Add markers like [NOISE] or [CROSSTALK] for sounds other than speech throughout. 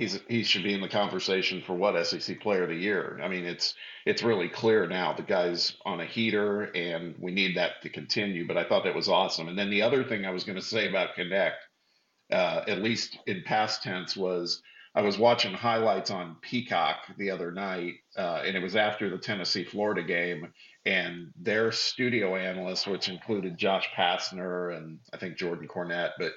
he's he should be in the conversation for what SEC Player of the Year. I mean, it's it's really clear now the guy's on a heater, and we need that to continue. But I thought that was awesome. And then the other thing I was going to say about Knecht, uh, at least in past tense, was I was watching highlights on Peacock the other night, uh, and it was after the Tennessee Florida game, and their studio analysts, which included Josh Pastner and I think Jordan Cornette, but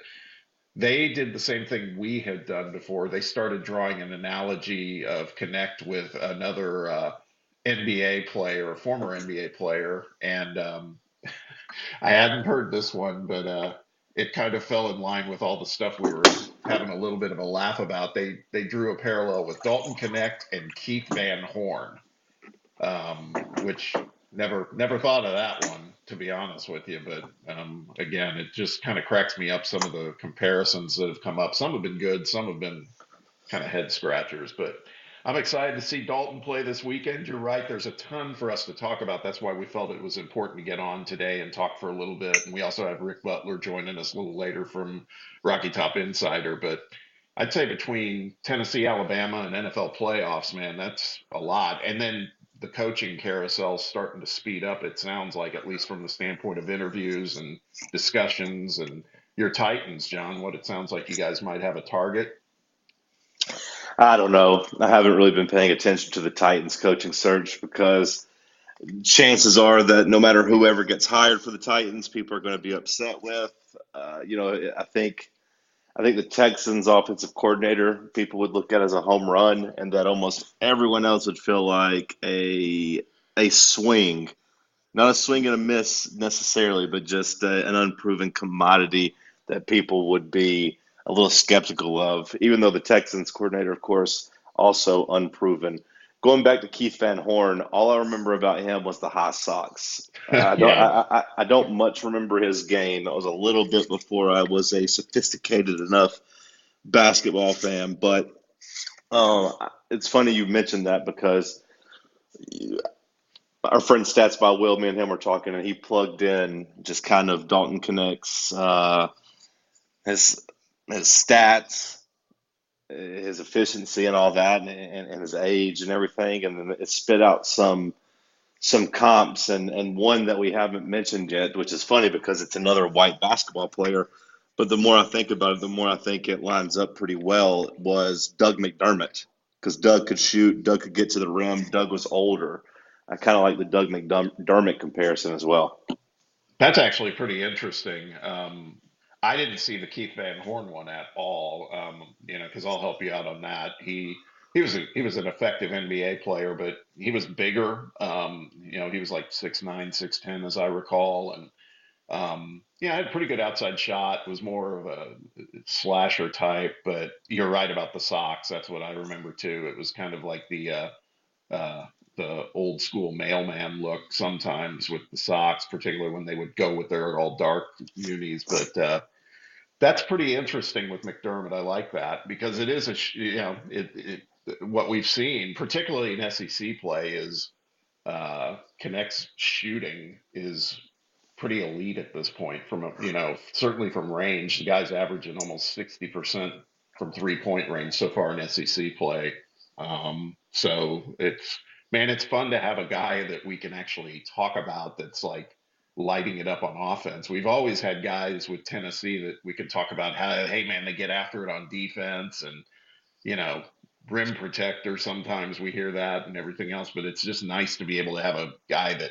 they did the same thing we had done before. They started drawing an analogy of Knecht with another uh, NBA player, a former NBA player, and um, [LAUGHS] I hadn't heard this one, but uh, it kind of fell in line with all the stuff we were having a little bit of a laugh about. They they drew a parallel with Dalton Knecht and Keith Van Horn, um, which never never thought of that one to be honest with you. But um, again, it just kind of cracks me up some of the comparisons that have come up. Some have been good, some have been kind of head scratchers. But I'm excited to see Dalton play this weekend. You're right, there's a ton for us to talk about. That's why we felt it was important to get on today and talk for a little bit. And we also have Rick Butler joining us a little later from Rocky Top Insider. But I'd say between Tennessee, Alabama, and NFL playoffs, man, that's a lot. And then the coaching carousel starting to speed up. It sounds like, at least from the standpoint of interviews and discussions, and your Titans, John. What it sounds like you guys might have a target. I don't know. I haven't really been paying attention to the Titans coaching search because chances are that no matter whoever gets hired for the Titans, people are going to be upset with. Uh, you know, I think I think the Texans offensive coordinator people would look at as a home run, and that almost everyone else would feel like a a swing, not a swing and a miss necessarily, but just a, an unproven commodity that people would be a little skeptical of. Even though the Texans coordinator, of course, also unproven going back to Keith Van Horn, all I remember about him was the hot socks. Uh, [LAUGHS] I don't, yeah. I, I, I, don't much remember his game. That was a little bit before I was a sophisticated enough basketball fan. But um, it's funny you mentioned that because our friend Stats by Will, me and him were talking, and he plugged in just kind of Dalton Knecht's, uh, his his stats his efficiency and all that, and, and, and, his age and everything, and then it spit out some some comps and and one that we haven't mentioned yet, which is funny because it's another white basketball player. But the more I think about it, the more I think it lines up pretty well. Was Doug McDermott because Doug could shoot, Doug could get to the rim, Doug was older. I kind of like the Doug McDermott comparison as well. That's actually pretty interesting. Um, I didn't see the Keith Van Horn one at all. Um, you know, because I'll help you out on that. He he was a, he was an effective NBA player, but he was bigger. Um, you know, he was like six nine, six ten, as I recall, and um, yeah, had a pretty good outside shot. Was more of a slasher type, but you're right about the socks. That's what I remember too. It was kind of like the uh, uh, the old school mailman look sometimes with the socks, particularly when they would go with their all dark unis. But uh, that's pretty interesting with McDermott. I like that because it is a you know it, it what we've seen, particularly in SEC play, is uh, Knecht's shooting is pretty elite at this point. From a, you know certainly from range, the guy's averaging almost sixty percent from three point range so far in SEC play. Um, so it's man, it's fun to have a guy that we can actually talk about that's like lighting it up on offense. We've always had guys with Tennessee that we can talk about how, hey man, they get after it on defense and, you know, rim protector. Sometimes we hear that and everything else, but it's just nice to be able to have a guy that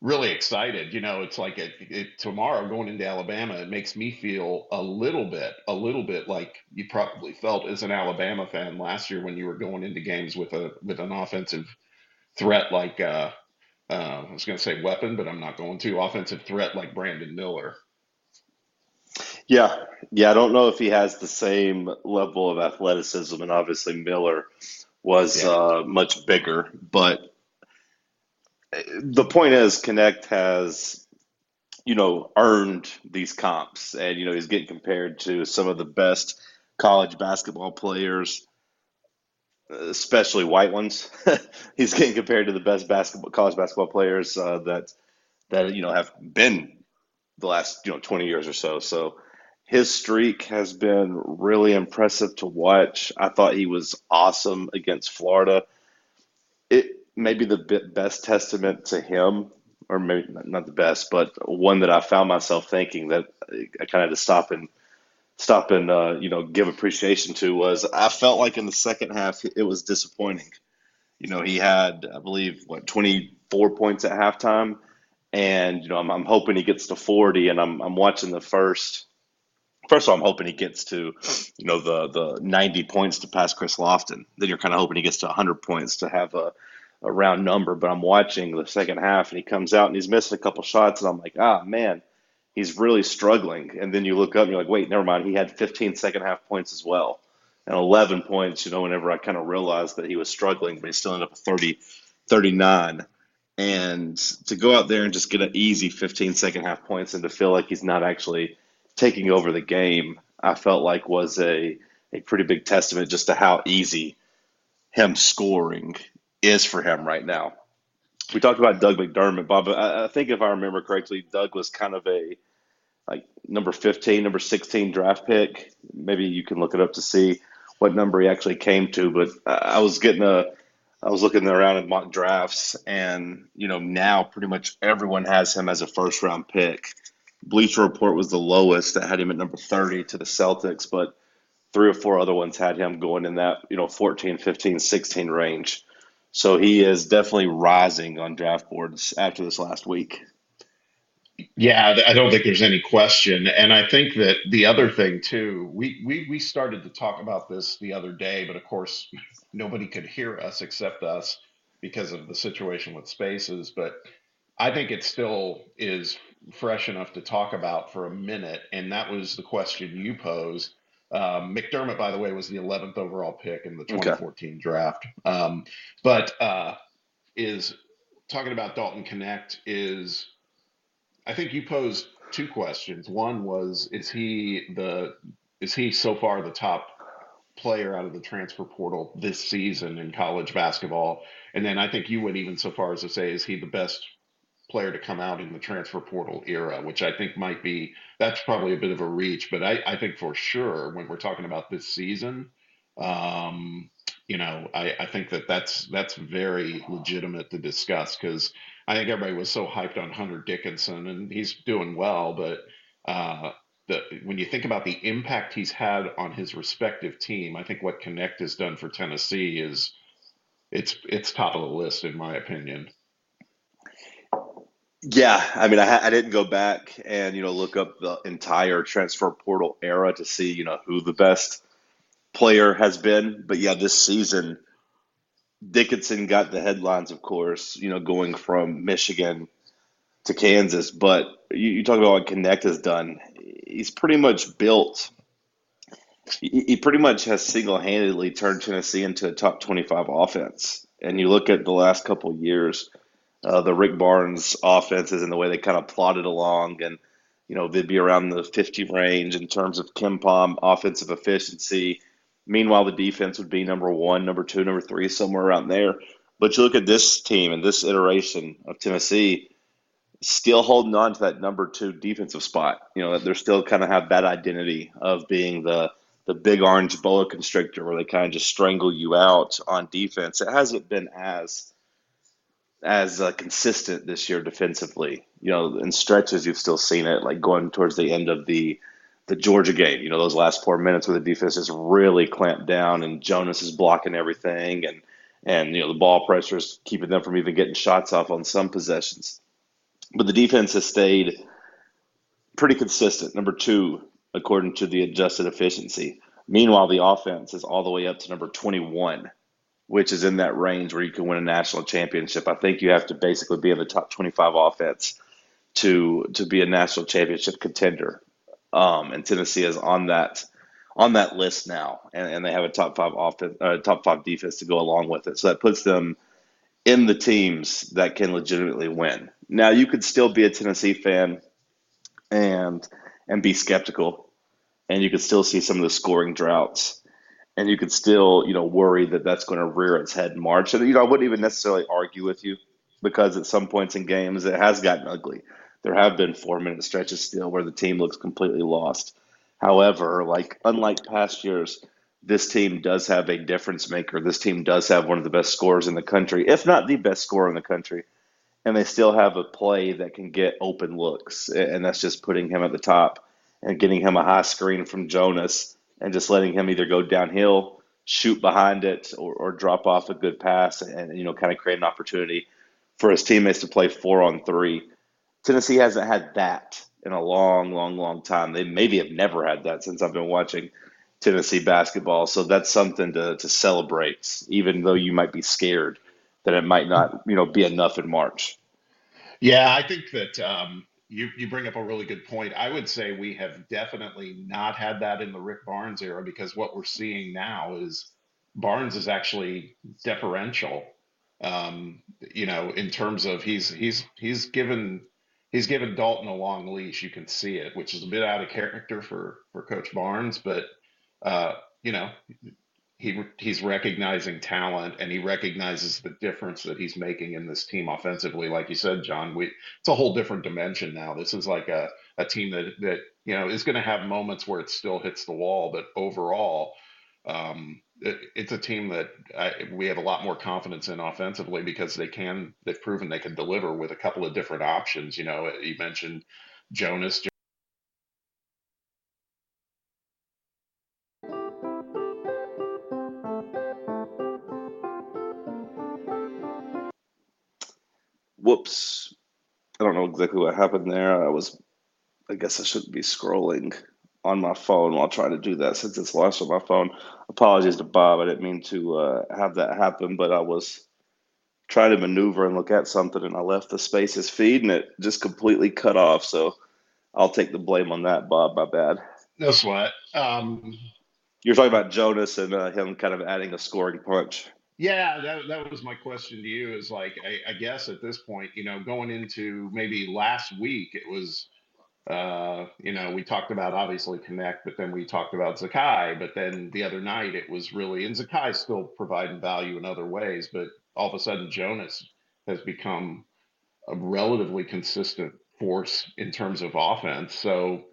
really excited. You know, it's like it, it, tomorrow going into Alabama, it makes me feel a little bit, a little bit like you probably felt as an Alabama fan last year when you were going into games with a with an offensive threat like uh, uh, I was going to say weapon, but I'm not going to offensive threat like Brandon Miller. Yeah, yeah. I don't know if he has the same level of athleticism, and obviously Miller was yeah. uh, much bigger. But the point is, Knecht has, you know, earned these comps, and you know he's getting compared to some of the best college basketball players especially white ones. [LAUGHS] He's getting compared to the best basketball college basketball players uh, that that you know have been the last you know 20 years or so. So his streak has been really impressive to watch. I thought he was awesome against Florida. It may be the best testament to him, or maybe not the best, but one that I found myself thinking that I kind of had to stop and stop and uh, you know give appreciation to was I felt like in the second half it was disappointing. You know, he had I believe what 24 points at halftime, and you know I'm, I'm hoping he gets to 40, and I'm I'm watching the first First of all, I'm hoping he gets to, you know, the the 90 points to pass Chris Lofton. Then you're kind of hoping he gets to 100 points to have a, a round number. But I'm watching the second half, and he comes out and he's missing a couple shots, and I'm like, ah, man, he's really struggling. And then you look up and you're like, wait, never mind. He had 15 second half points as well, and 11 points. You know, whenever I kind of realized that he was struggling, but he still ended up with 30, 39. And to go out there and just get an easy 15 second half points and to feel like he's not actually taking over the game, I felt like was a, a pretty big testament just to how easy him scoring is for him right now. We talked about Doug McDermott, Bob. I, I think if I remember correctly, Doug was kind of a like number 15, number 16 draft pick. Maybe you can look it up to see what number he actually came to. But I was getting a, I was looking around at mock drafts, and you know now pretty much everyone has him as a first round pick. Bleacher Report was the lowest that had him at number 30 to the Celtics, but three or four other ones had him going in that, you know, 14, 15, 16 range. So he is definitely rising on draft boards after this last week. Yeah, I don't think there's any question. And I think that the other thing too, we, we we started to talk about this the other day, but of course nobody could hear us except us because of the situation with spaces. But I think it still is fresh enough to talk about for a minute, and that was the question you posed. Um, McDermott, by the way, was the 11th overall pick in the 2014 okay. draft. Um, but uh, is talking about Dalton Knecht is, I think you posed two questions. One was, is he the is he so far the top player out of the transfer portal this season in college basketball? And then I think you went even so far as to say, is he the best player to come out in the transfer portal era, which I think might be that's probably a bit of a reach, but I, I think for sure when we're talking about this season, um, you know, I, I think that that's that's very legitimate to discuss because I think everybody was so hyped on Hunter Dickinson and he's doing well, but uh, the, when you think about the impact he's had on his respective team, I think what Knecht has done for Tennessee is it's it's top of the list in my opinion. Yeah, I mean, I, I didn't go back and you know look up the entire transfer portal era to see you know who the best player has been, but yeah, this season Dickinson got the headlines, of course, you know, going from Michigan to Kansas. But you, you talk about what Knecht has done. He's pretty much built. He, he pretty much has single handedly turned Tennessee into a top twenty five offense. And you look at the last couple years uh, the Rick Barnes offenses and the way they kind of plodded along. And, you know, they'd be around the 50 range in terms of Kim KenPom offensive efficiency. Meanwhile, the defense would be number one, number two, number three, somewhere around there. But you look at this team and this iteration of Tennessee, still holding on to that number two defensive spot. You know, they're still kind of have that identity of being the the big orange boa constrictor where they kind of just strangle you out on defense. It hasn't been as as uh, consistent this year defensively. You know, in stretches you've still seen it, like going towards the end of the the Georgia game. You know, those last four minutes where the defense is really clamped down and Jonas is blocking everything, and and you know the ball pressure is keeping them from even getting shots off on some possessions. But the defense has stayed pretty consistent. Number two, according to the adjusted efficiency. Meanwhile, the offense is all the way up to number 21 which is in that range where you can win a national championship. I think you have to basically be in the top 25 offense to to be a national championship contender. Um, and Tennessee is on that on that list now, and, and they have a top five offense, uh, top five defense to go along with it. So that puts them in the teams that can legitimately win. Now you could still be a Tennessee fan and and be skeptical, and you could still see some of the scoring droughts and you could still, you know, worry that that's going to rear its head in March. And you know, I wouldn't even necessarily argue with you because at some points in games it has gotten ugly. There have been four minute stretches still where the team looks completely lost. However, like unlike past years, this team does have a difference maker. This team does have one of the best scorers in the country, if not the best scorer in the country. And they still have a play that can get open looks. And that's just putting him at the top and getting him a high screen from Jonas and just letting him either go downhill, shoot behind it, or, or drop off a good pass and, you know, kind of create an opportunity for his teammates to play four on three. Tennessee hasn't had that in a long, long, long time. They maybe have never had that since I've been watching Tennessee basketball. So that's something to, to celebrate, even though you might be scared that it might not, you know, be enough in March. Yeah, I think that um, you you bring up a really good point. I would say we have definitely not had that in the Rick Barnes era because what we're seeing now is Barnes is actually deferential. Um, you know, in terms of he's he's he's given he's given Dalton a long leash. You can see it, which is a bit out of character for for Coach Barnes, but uh, you know, he he's recognizing talent and he recognizes the difference that he's making in this team offensively. Like you said, John, we it's a whole different dimension now. This is like a, a team that that you know is going to have moments where it still hits the wall, but overall, um, it, it's a team that I, we have a lot more confidence in offensively because they can they've proven they can deliver with a couple of different options. You know, you mentioned Jonas. Whoops. I don't know exactly what happened there. I was, I guess I shouldn't be scrolling on my phone while trying to do that since it's launched on my phone. Apologies to Bob. I didn't mean to uh, have that happen, but I was trying to maneuver and look at something and I left the spaces feed and it just completely cut off. So I'll take the blame on that, Bob. My bad. No sweat. Um, You're talking about Jonas and uh, him kind of adding a scoring punch. Yeah, that that was my question to you. Is like, I, I guess at this point, you know, going into maybe last week, it was, uh, you know, we talked about obviously Connect, but then we talked about Zakai. But then the other night, it was really, and Zakai still providing value in other ways, but all of a sudden, Jonas has become a relatively consistent force in terms of offense. So,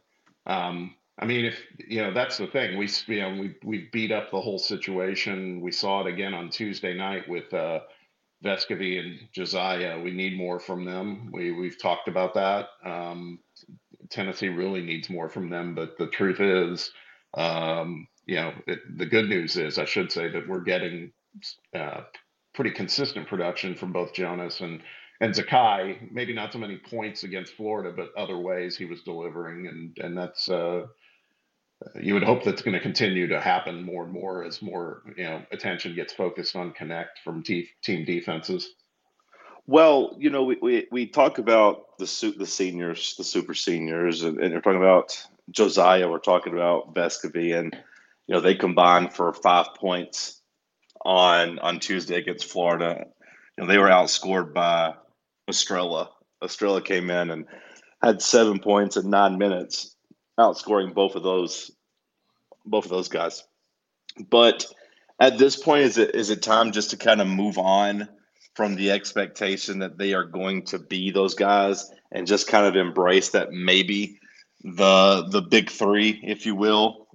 um, I mean, if you know, that's the thing. We you know we we beat up the whole situation. We saw it again on Tuesday night with uh, Vescovi and Josiah. We need more from them. We we've talked about that. Um, Tennessee really needs more from them. But the truth is, um, you know, it, the good news is, I should say that we're getting uh, pretty consistent production from both Jonas and and Zakai. Maybe not so many points against Florida, but other ways he was delivering, and and that's. Uh, you would hope that's going to continue to happen more and more as more you know attention gets focused on Knecht from te- team defenses. Well, you know, we, we, we talk about the the seniors, the super seniors, and, and we're talking about Josiah. We're talking about Vescovi, and you know they combined for five points on on Tuesday against Florida. You know they were outscored by Estrella. Estrella came in and had seven points in nine minutes, outscoring both of those both of those guys. But at this point, is it is it time just to kind of move on from the expectation that they are going to be those guys and just kind of embrace that maybe the the big three, if you will,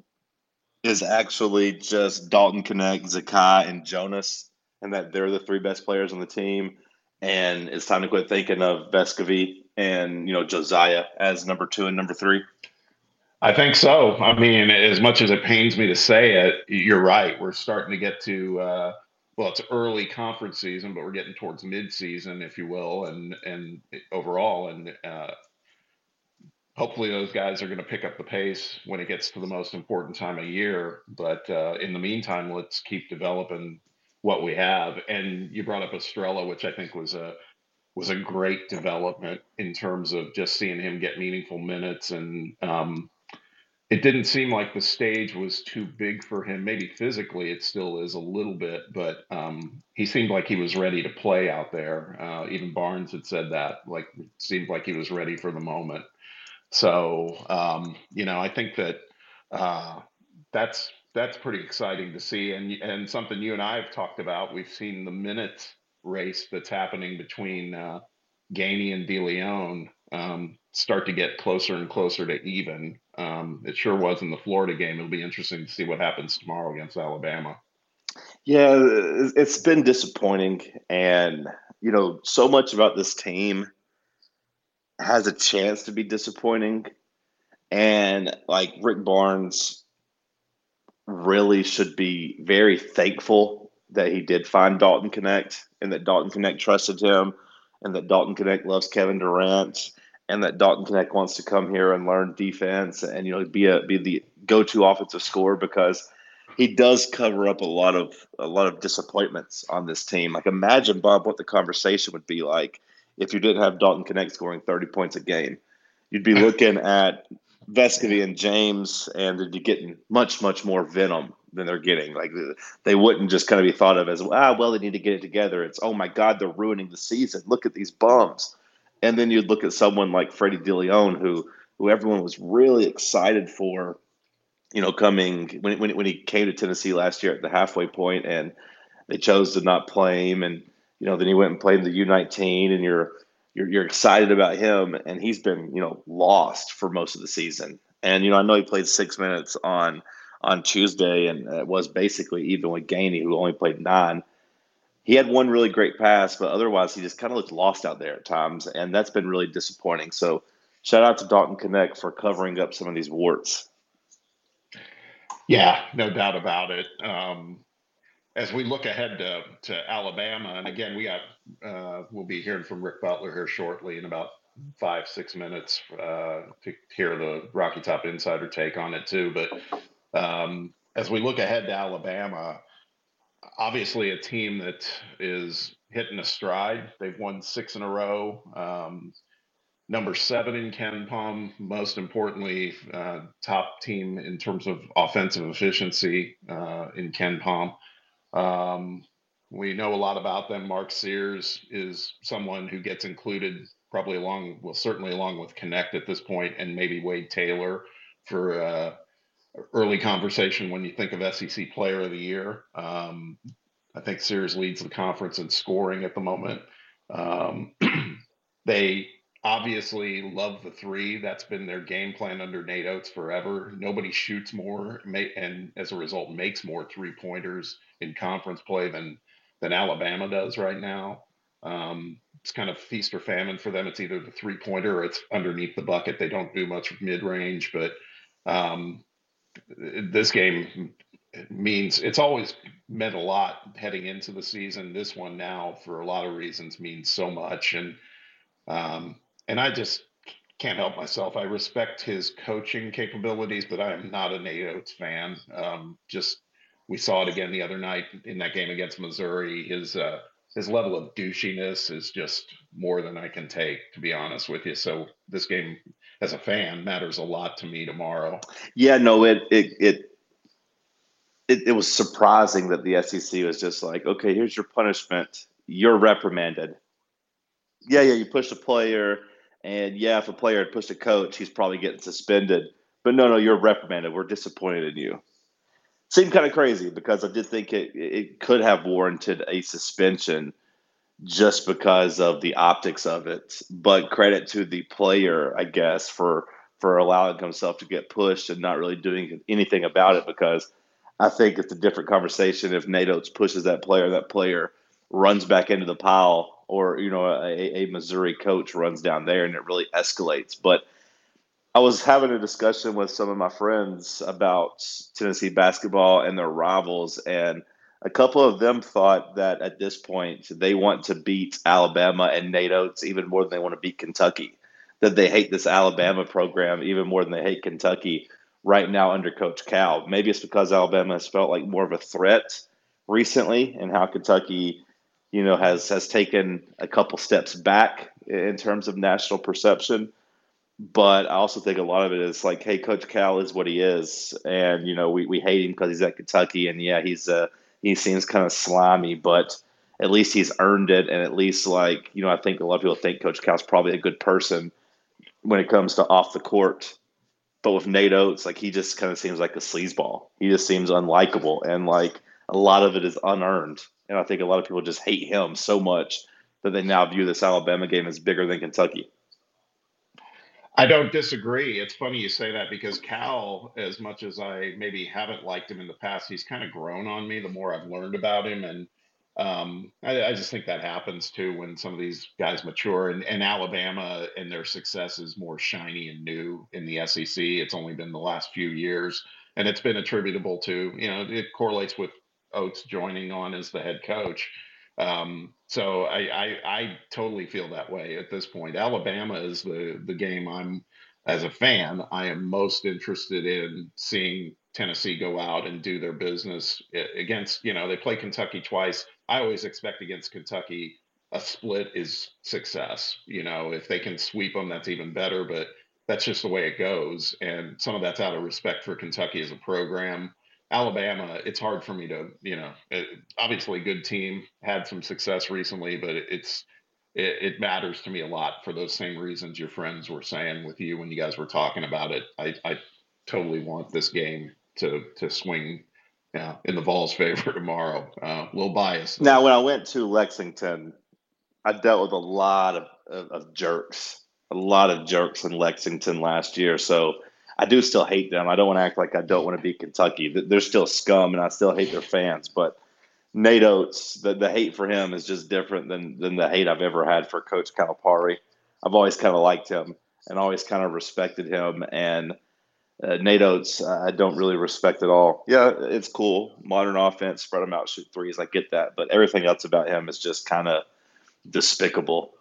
is actually just Dalton Knecht, Zakai, and Jonas, and that they're the three best players on the team. And it's time to quit thinking of Vescovi and you know Josiah as number two and number three. I think so. I mean, as much as it pains me to say it, you're right. We're starting to get to uh, well, it's early conference season, but we're getting towards mid-season, if you will, and and overall, and uh, hopefully those guys are going to pick up the pace when it gets to the most important time of year. But uh, in the meantime, let's keep developing what we have. And you brought up Estrella, which I think was a was a great development in terms of just seeing him get meaningful minutes and um, it didn't seem like the stage was too big for him. Maybe physically it still is a little bit, but um, he seemed like he was ready to play out there. Uh, even Barnes had said that, like, it seemed like he was ready for the moment. So, um, you know, I think that uh, that's that's pretty exciting to see, and and something you and I have talked about. We've seen the minutes race that's happening between uh, Gainey and Dilione. Um, start to get closer and closer to even. Um, it sure was in the Florida game. It'll be interesting to see what happens tomorrow against Alabama. Yeah, it's been disappointing. And, you know, so much about this team has a chance to be disappointing. And, like, Rick Barnes really should be very thankful that he did find Dalton Knecht and that Dalton Knecht trusted him and that Dalton Knecht loves Kevin Durant and that Dalton Knecht wants to come here and learn defense and you know be a be the go-to offensive scorer because he does cover up a lot of a lot of disappointments on this team. Like imagine Bob what the conversation would be like if you didn't have Dalton Knecht scoring 30 points a game. You'd be looking [LAUGHS] at Vescovi and James and they'd be getting much much more venom than they're getting. Like they wouldn't just kind of be thought of as ah well they need to get it together. It's oh my god they're ruining the season. Look at these bums. And then you'd look at someone like Freddie Dilione, who who everyone was really excited for, you know, coming when, when, when he came to Tennessee last year at the halfway point, and they chose to not play him, and you know, then he went and played in the U nineteen, and you're you're you're excited about him, and he's been you know lost for most of the season, and you know, I know he played six minutes on on Tuesday, and it was basically even with Gainey, who only played nine he had one really great pass, but otherwise he just kind of looked lost out there at times, and that's been really disappointing. So, shout out to Dalton Knecht for covering up some of these warts. Yeah, no doubt about it. Um, as we look ahead to, to Alabama, and again, we got uh, we'll be hearing from Rick Butler here shortly in about five six minutes uh, to hear the Rocky Top Insider take on it too. But um, as we look ahead to Alabama obviously a team that is hitting a stride. They've won six in a row. Um, number seven in KenPom, most importantly, uh, top team in terms of offensive efficiency uh, in KenPom. Um, we know a lot about them. Mark Sears is someone who gets included probably along, well, certainly along with Knecht at this point, and maybe Wade Taylor for uh, early conversation when you think of SEC Player of the Year. Um, I think Sears leads the conference in scoring at the moment. Um, [CLEARS THROAT] they obviously love the three. That's been their game plan under Nate Oats forever. Nobody shoots more, and as a result, makes more three pointers in conference play than than Alabama does right now. Um, it's kind of feast or famine for them. It's either the three pointer or it's underneath the bucket. They don't do much mid range, but um, this game means it's always meant a lot heading into the season. This one now, for a lot of reasons, means so much, and um, and I just can't help myself. I respect his coaching capabilities, but I am not a Nate Oats fan. Um, just we saw it again the other night in that game against Missouri. His uh, his level of douchiness is just more than I can take, to be honest with you. So this game, as a fan, matters a lot to me tomorrow. Yeah, no, it it it it, it was surprising that the SEC was just like, okay, here's your punishment. You're reprimanded. Yeah, yeah, you pushed a player, and yeah, if a player had pushed a coach, he's probably getting suspended. But no, no, you're reprimanded. We're disappointed in you. Seemed kind of crazy because I did think it it could have warranted a suspension just because of the optics of it. But credit to the player, I guess, for for allowing himself to get pushed and not really doing anything about it because I think it's a different conversation if Nate Oats pushes that player, that player runs back into the pile, or you know a, a Missouri coach runs down there and it really escalates. But I was having a discussion with some of my friends about Tennessee basketball and their rivals, and a couple of them thought that at this point they want to beat Alabama and Nate Oats even more than they want to beat Kentucky. That they hate this Alabama program even more than they hate Kentucky right now under Coach Cal. Maybe it's because Alabama has felt like more of a threat recently, and how Kentucky, you know, has has taken a couple steps back in terms of national perception. But I also think a lot of it is like, hey, Coach Cal is what he is, and you know, we, we hate him because he's at Kentucky, and yeah, he's uh he seems kind of slimy, but at least he's earned it, and at least like you know, I think a lot of people think Coach Cal's probably a good person when it comes to off the court but with Nate Oats, like he just kind of seems like a sleazeball. He just seems unlikable, and like a lot of it is unearned. And I think a lot of people just hate him so much that they now view this Alabama game as bigger than Kentucky. I don't disagree. It's funny you say that because Cal, as much as I maybe haven't liked him in the past, he's kind of grown on me the more I've learned about him. And um, I, I, just think that happens too when some of these guys mature. And, and Alabama and their success is more shiny and new in the SEC. It's only been the last few years, and it's been attributable to you know it correlates with Oats joining on as the head coach. Um, so I, I I totally feel that way at this point. Alabama is the the game I'm as a fan I am most interested in seeing Tennessee go out and do their business against. You know they play Kentucky twice I always expect against Kentucky a split is success. You know, if they can sweep them, that's even better. But that's just the way it goes, and some of that's out of respect for Kentucky as a program. Alabama, it's hard for me to, you know, it, obviously good team had some success recently, but it, it's it, it, matters to me a lot for those same reasons your friends were saying with you when you guys were talking about it. I, I totally want this game to to swing yeah, in the Vols' [LAUGHS] favor tomorrow. Uh, a little biased. Now, when I went to Lexington, I dealt with a lot of, of, of, jerks, a lot of jerks in Lexington last year. So I do still hate them. I don't want to act like I don't want to beat Kentucky. They're still scum, and I still hate their fans. But Nate Oats, the, the hate for him is just different than than the hate I've ever had for Coach Calipari. I've always kind of liked him and always kind of respected him and – uh, Nate Oats, I don't really respect at all. Yeah, it's cool. Modern offense, spread them out, shoot threes. I get that, but everything else about him is just kind of despicable.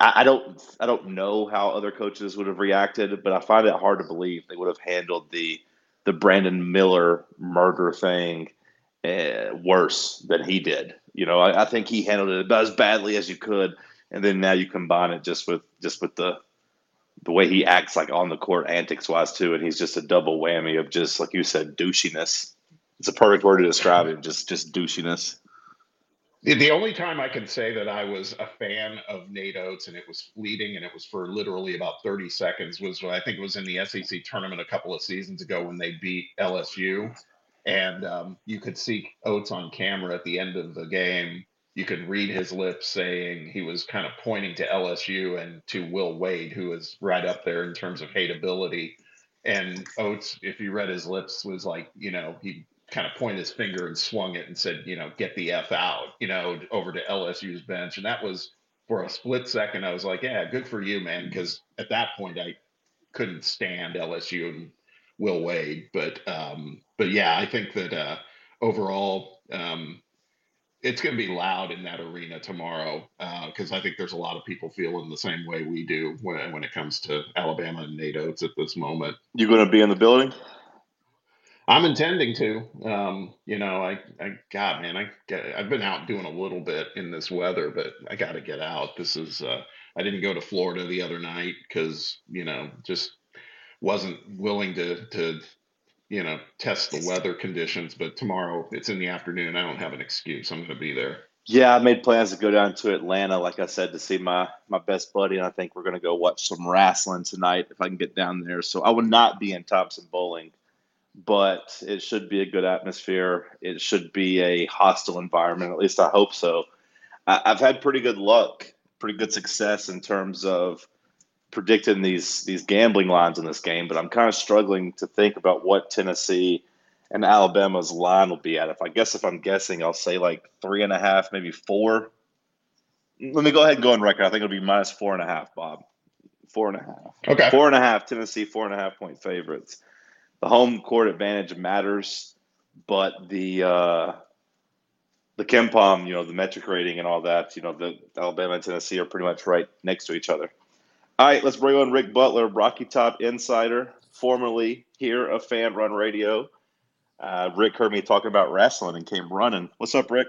I, don't, I don't know how other coaches would have reacted, but I find it hard to believe they would have handled the the Brandon Miller murder thing uh, worse than he did. You know, I, I think he handled it about as badly as you could, and then now you combine it just with just with the the way he acts like on the court antics wise too, and he's just a double whammy of just like you said, douchiness. It's a perfect word to describe him, just just douchiness. The only time I can say that I was a fan of Nate Oats and it was fleeting and it was for literally about 30 seconds was I think it was in the SEC tournament a couple of seasons ago when they beat LSU. And um, you could see Oats on camera at the end of the game you could read his lips saying he was kind of pointing to LSU and to Will Wade, who was right up there in terms of hateability. And Oats, if you read his lips, was like, you know, he kind of pointed his finger and swung it and said, you know, get the F out, you know, over to LSU's bench. And that was for a split second, I was like, yeah, good for you, man. Because at that point, I couldn't stand LSU and Will Wade. But, um, but yeah, I think that uh, overall, um, it's going to be loud in that arena tomorrow because uh, I think there's a lot of people feeling the same way we do when, when it comes to Alabama and Nate Oats at this moment. You going to be in the building? I'm intending to. Um, you know, I, I, God, man, I, I've been out doing a little bit in this weather, but I got to get out. This is, uh, I didn't go to Florida the other night because, you know, just wasn't willing to, to you know, test the weather conditions. But tomorrow it's in the afternoon. I don't have an excuse. I'm going to be there. Yeah, I made plans to go down to Atlanta, like I said, to see my my best buddy, and I think we're going to go watch some wrestling tonight if I can get down there. So I will not be in Thompson-Boling, but it should be a good atmosphere. It should be a hostile environment. At least I hope so. I, I've had pretty good luck, pretty good success in terms of predicting these these gambling lines in this game, but I'm kind of struggling to think about what Tennessee and Alabama's line will be at. If I guess if I'm guessing, I'll say like three and a half, maybe four. Let me go ahead and go on record. I think it'll be minus four and a half, Bob. Four and a half. Okay. Four and a half. Tennessee four and a half point favorites. The home court advantage matters, but the uh, the KenPom, you know, the metric rating and all that, you know, the Alabama and Tennessee are pretty much right next to each other. All right, let's bring on Rick Butler, Rocky Top Insider, formerly here of Fan Run Radio. Uh, Rick heard me talking about wrestling and came running. What's up, Rick?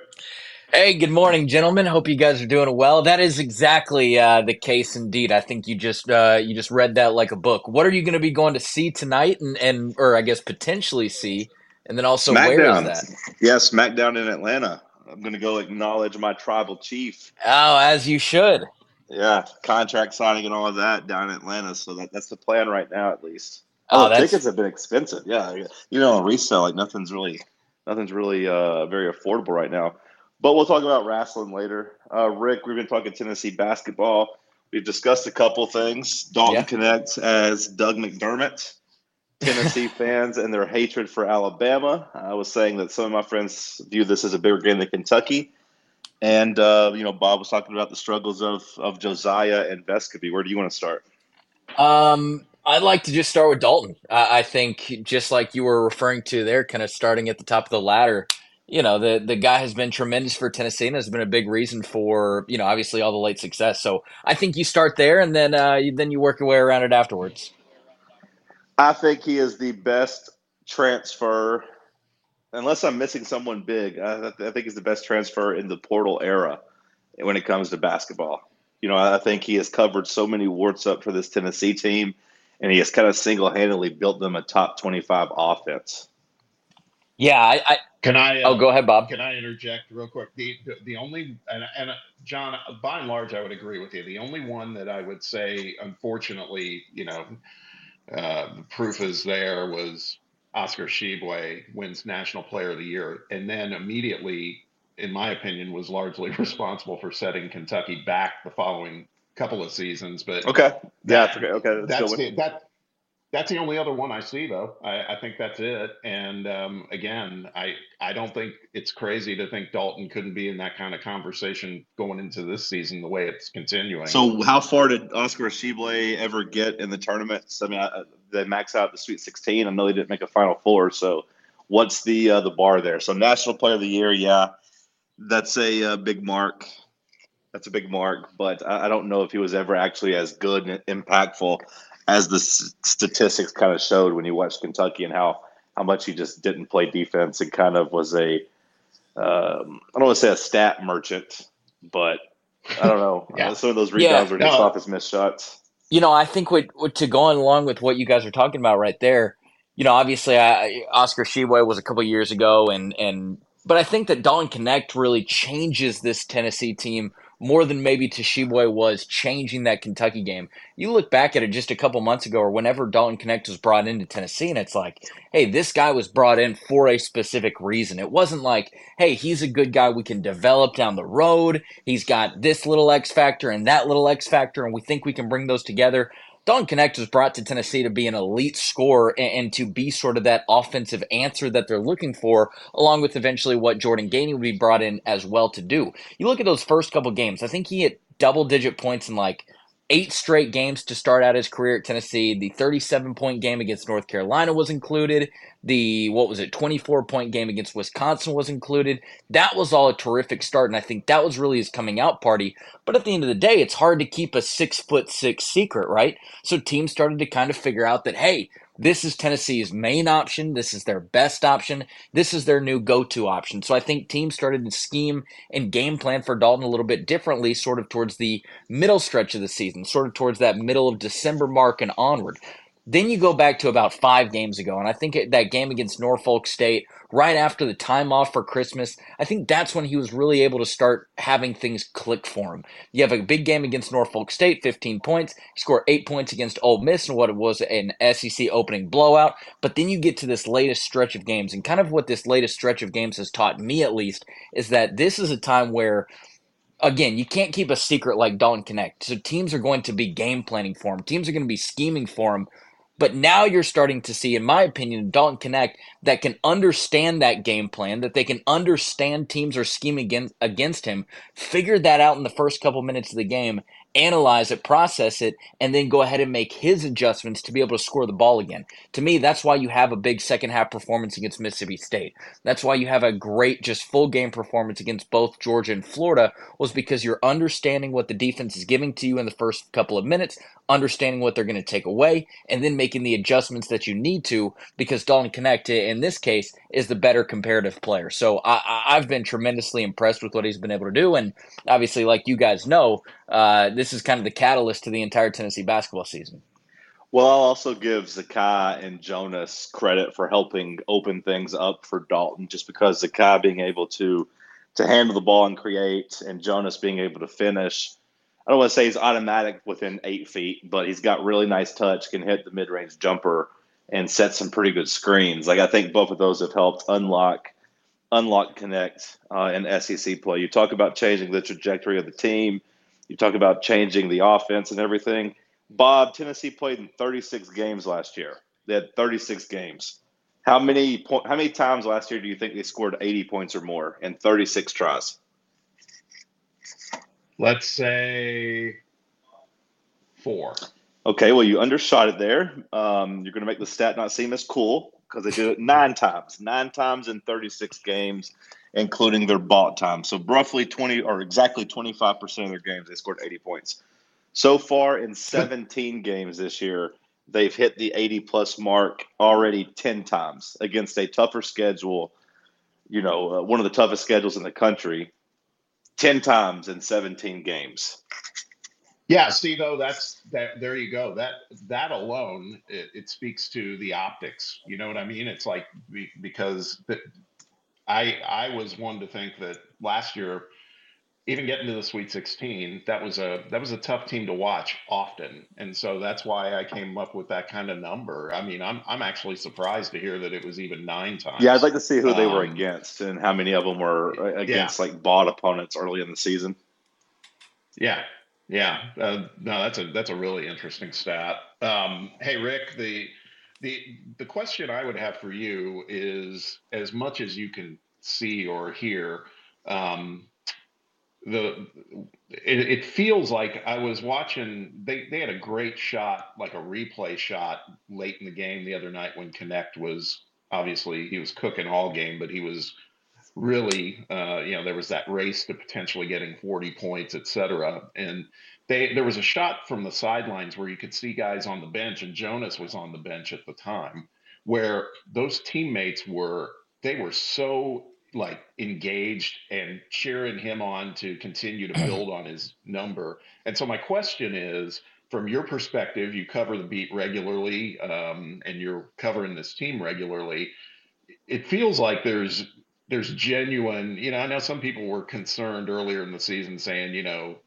Hey, good morning, gentlemen. Hope you guys are doing well. That is exactly uh, the case, indeed. I think you just uh, you just read that like a book. What are you going to be going to see tonight, and, and or I guess potentially see, and then also Smackdown. where is that? Yeah, SmackDown in Atlanta. I'm going to go acknowledge my tribal chief. Oh, as you should. Yeah, contract signing and all of that down in Atlanta. So that, that's the plan right now, at least. Oh, oh tickets have been expensive. Yeah, you know, resale like nothing's really, nothing's really uh, very affordable right now. But we'll talk about wrestling later. Uh, Rick, we've been talking Tennessee basketball. We've discussed a couple things. Dalton Yeah. Knecht as Doug McDermott. Tennessee [LAUGHS] fans and their hatred for Alabama. I was saying that some of my friends view this as a bigger game than Kentucky. And, uh, you know, Bob was talking about the struggles of, of Josiah and Vescovi. Where do you want to start? Um, I'd like to just start with Dalton. I, I think just like you were referring to there, kind of starting at the top of the ladder. You know, the the guy has been tremendous for Tennessee and has been a big reason for you know obviously all the late success. So I think you start there and then uh, you, then you work your way around it afterwards. I think he is the best transfer, unless I'm missing someone big. I, I think he's the best transfer in the portal era when it comes to basketball. You know, I think he has covered so many warts up for this Tennessee team, and he has kind of single handedly built them a top 25 offense. Yeah, I, I Can I? oh Uh, go ahead, Bob. can I interject real quick? The the, the only and, and uh, John, by and large, I would agree with you. The only one that I would say, unfortunately, you know, uh, the proof is there was Oscar Tshiebwe wins National Player of the Year, and then immediately, in my opinion, was largely [LAUGHS] responsible for setting Kentucky back the following couple of seasons. But Okay. Yeah. that Okay. okay that's, that's the, that that's the only other one I see though. I, I think that's it. And um, again, I I don't think it's crazy to think Dalton couldn't be in that kind of conversation going into this season the way it's continuing. So, how far did Oscar Tshiebwe ever get in the tournaments? I mean, I, they max out the Sweet 16. I know they didn't make a Final Four. So, what's the uh, the bar there? So, National Player of the Year, yeah, that's a uh, big mark. That's a big mark, but I, I don't know if he was ever actually as good and impactful as the s- statistics kind of showed when you watched Kentucky and how how much he just didn't play defense and kind of was a um, I don't want to say a stat merchant, but I don't know. [LAUGHS] Yeah. Uh, some of those Yeah, rebounds were just no. off his missed shots. You know, I think what, what to go along with what you guys are talking about right there. You know, obviously, I, Oscar Tshiebwe was a couple years ago, and and but I think that Dalton Knecht really changes this Tennessee team more than maybe Tshiebwe was changing that Kentucky game. You look back at it just a couple months ago, or whenever Dalton Knecht was brought into Tennessee, and it's like, hey, this guy was brought in for a specific reason. It wasn't like, hey, he's a good guy we can develop down the road. He's got this little X factor and that little X factor, and we think we can bring those together. Dalton Knecht was brought to Tennessee to be an elite scorer and, and to be sort of that offensive answer that they're looking for, along with eventually what Jordan Gainey would be brought in as well to do. You look at those first couple games, I think he hit double digit points in like eight straight games to start out his career at Tennessee. The 37 point game against North Carolina was included. The, what was it, 24 point game against Wisconsin was included. That was all a terrific start, and I think that was really his coming out party. But at the end of the day, it's hard to keep a six foot six secret, right? So teams started to kind of figure out that, hey, this is Tennessee's main option. This is their best option. This is their new go to option. So I think teams started to scheme and game plan for Dalton a little bit differently, sort of towards the middle stretch of the season, sort of towards that middle of December mark and onward. Then you go back to about five games ago, and I think it, that game against Norfolk State, right after the time off for Christmas, I think that's when he was really able to start having things click for him. You have a big game against Norfolk State, 15 points. Score eight points against Ole Miss and what it was an SEC opening blowout. But then you get to this latest stretch of games, and kind of what this latest stretch of games has taught me, at least, is that this is a time where again, you can't keep a secret like Dalton Knecht. So teams are going to be game planning for him. Teams are going to be scheming for him. But now you're starting to see, in my opinion, Dalton Knecht that can understand that game plan, that they can understand teams are scheming against, against him, figure that out in the first couple minutes of the game, analyze it, process it, and then go ahead and make his adjustments to be able to score the ball again. To me, that's why you have a big second half performance against Mississippi State. That's why you have a great, just full game performance against both Georgia and Florida, was because you're understanding what the defense is giving to you in the first couple of minutes, understanding what they're going to take away, and then making the adjustments that you need to because Dalton Knecht, in this case, is the better comparative player. So I, I've been tremendously impressed with what he's been able to do. And obviously, like you guys know, uh, this is kind of the catalyst to the entire Tennessee basketball season. Well, I'll also give Zakai and Jonas credit for helping open things up for Dalton, just because Zakai being able to to handle the ball and create, and Jonas being able to finish. I don't want to say he's automatic within eight feet, but he's got really nice touch, can hit the mid range jumper, and set some pretty good screens. Like I think both of those have helped unlock unlock Knecht uh, in SEC play. You talk about changing the trajectory of the team. You talk about changing the offense and everything. Bob, Tennessee played in 36 games last year. They had 36 games. How many po- how many times last year do you think they scored 80 points or more in 36 tries? Let's say four. Okay, well you undershot it there. Um, you're going to make the stat not seem as cool because they did it nine times, nine times in 36 games, including their bought time. So roughly 20 or exactly 25 percent of their games they scored 80 points. So far in 17 games this year, they've hit the 80 plus mark already 10 times against a tougher schedule. You know, uh, one of the toughest schedules in the country. 10 times in 17 games. Yeah, see though, that's that. There you go. That that alone, it, it speaks to the optics. You know what I mean? It's like because I I was one to think that last year, even getting to the Sweet 16, that was a that was a tough team to watch often, and so that's why I came up with that kind of number. I mean, I'm I'm actually surprised to hear that it was even nine times. Yeah, I'd like to see who they were um, against and how many of them were against yeah. like bought opponents early in the season. Yeah, yeah, uh, no, that's a that's a really interesting stat. Um, hey, Rick, the the the question I would have for you is, as much as you can see or hear, um, the it, it, feels like I was watching. They they had a great shot, like a replay shot, late in the game the other night when Knecht was obviously he was cooking all game, but he was really, uh, you know, there was that race to potentially getting 40 points, et cetera. And they, there was a shot from the sidelines where you could see guys on the bench, and Jonas was on the bench at the time, where those teammates were, they were so like engaged and cheering him on to continue to build on his number. And so my question is, from your perspective, you cover the beat regularly, um, and you're covering this team regularly. It feels like there's there's genuine, you know, I know some people were concerned earlier in the season saying, you know,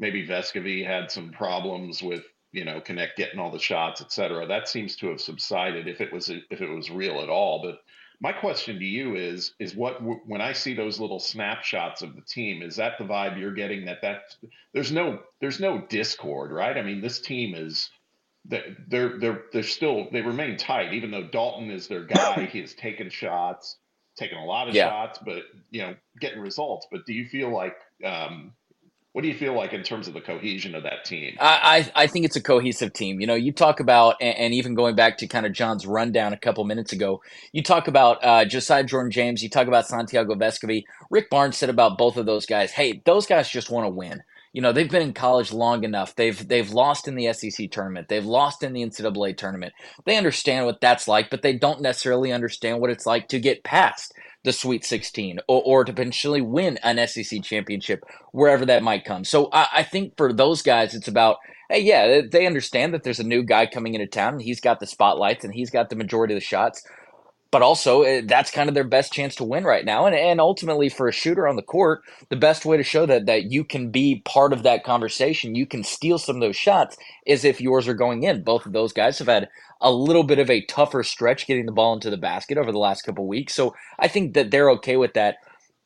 maybe Vescovi had some problems with, you know, Knecht getting all the shots, et cetera. That seems to have subsided if it was if it was real at all. But my question to you is is what when I see those little snapshots of the team, is that the vibe you're getting that that there's no there's no discord, right? I mean, this team is they're they're they're still they remain tight, even though Dalton is their guy. [COUGHS] he has taken shots taking a lot of yeah. shots, but you know, getting results. But do you feel like um, what do you feel like in terms of the cohesion of that team? I, I think it's a cohesive team. You know, you talk about, and, and even going back to kind of John's rundown a couple minutes ago, you talk about uh, Josiah Jordan James, you talk about Santiago Vescovi. Rick Barnes said about both of those guys, hey, those guys just want to win you know they've been in college long enough. They've they've lost in the SEC tournament. They've lost in the NCAA tournament. They understand what that's like, but they don't necessarily understand what it's like to get past the Sweet 16 or, or to potentially win an SEC championship wherever that might come. So I, I think for those guys, it's about hey, yeah, they understand that there's a new guy coming into town and he's got the spotlights and he's got the majority of the shots but also eh, that's kind of their best chance to win right now. And, and ultimately, for a shooter on the court, the best way to show that that you can be part of that conversation, you can steal some of those shots, is if yours are going in. Both of those guys have had a little bit of a tougher stretch getting the ball into the basket over the last couple weeks, so I think that they're okay with that.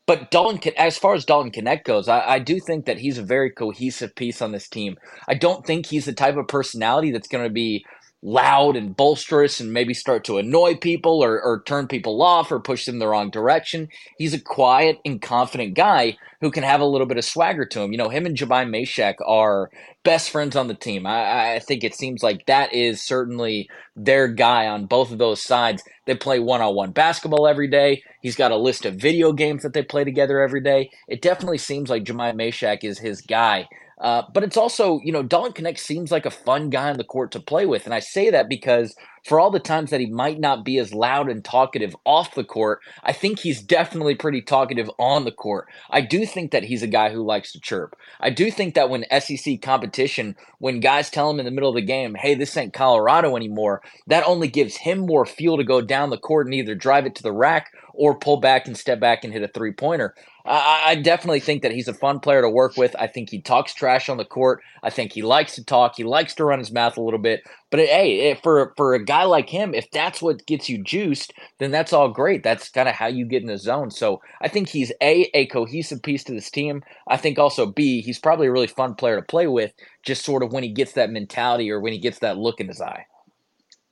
But Dalton, as far as Dalton Knecht goes, I, I, do think that he's a very cohesive piece on this team. I don't think he's the type of personality that's going to be loud and bolsterous and maybe start to annoy people or, or turn people off or push them the wrong direction. He's a quiet and confident guy who can have a little bit of swagger to him. You know, him and Jahmai Mashack are best friends on the team. I, I think it seems like that is certainly their guy on both of those sides. They play one on one basketball every day. He's got a list of video games that they play together every day. It definitely seems like Jahmai Mashack is his guy. Uh, but it's also, you know, Dalton Knecht seems like a fun guy on the court to play with. And I say that because for all the times that he might not be as loud and talkative off the court, I think he's definitely pretty talkative on the court. I do think that he's a guy who likes to chirp. I do think that when SEC competition, when guys tell him in the middle of the game, hey, this ain't Colorado anymore, that only gives him more fuel to go down the court and either drive it to the rack or pull back and step back and hit a three pointer. I, I, definitely think that he's a fun player to work with. I think he talks trash on the court. I think he likes to talk. He likes to run his mouth a little bit. But hey, for for a guy like him, if that's what gets you juiced, then that's all great. That's kind of how you get in the zone. So I think he's a a cohesive piece to this team. I think also b he's probably a really fun player to play with. Just sort of when he gets that mentality or when he gets that look in his eye.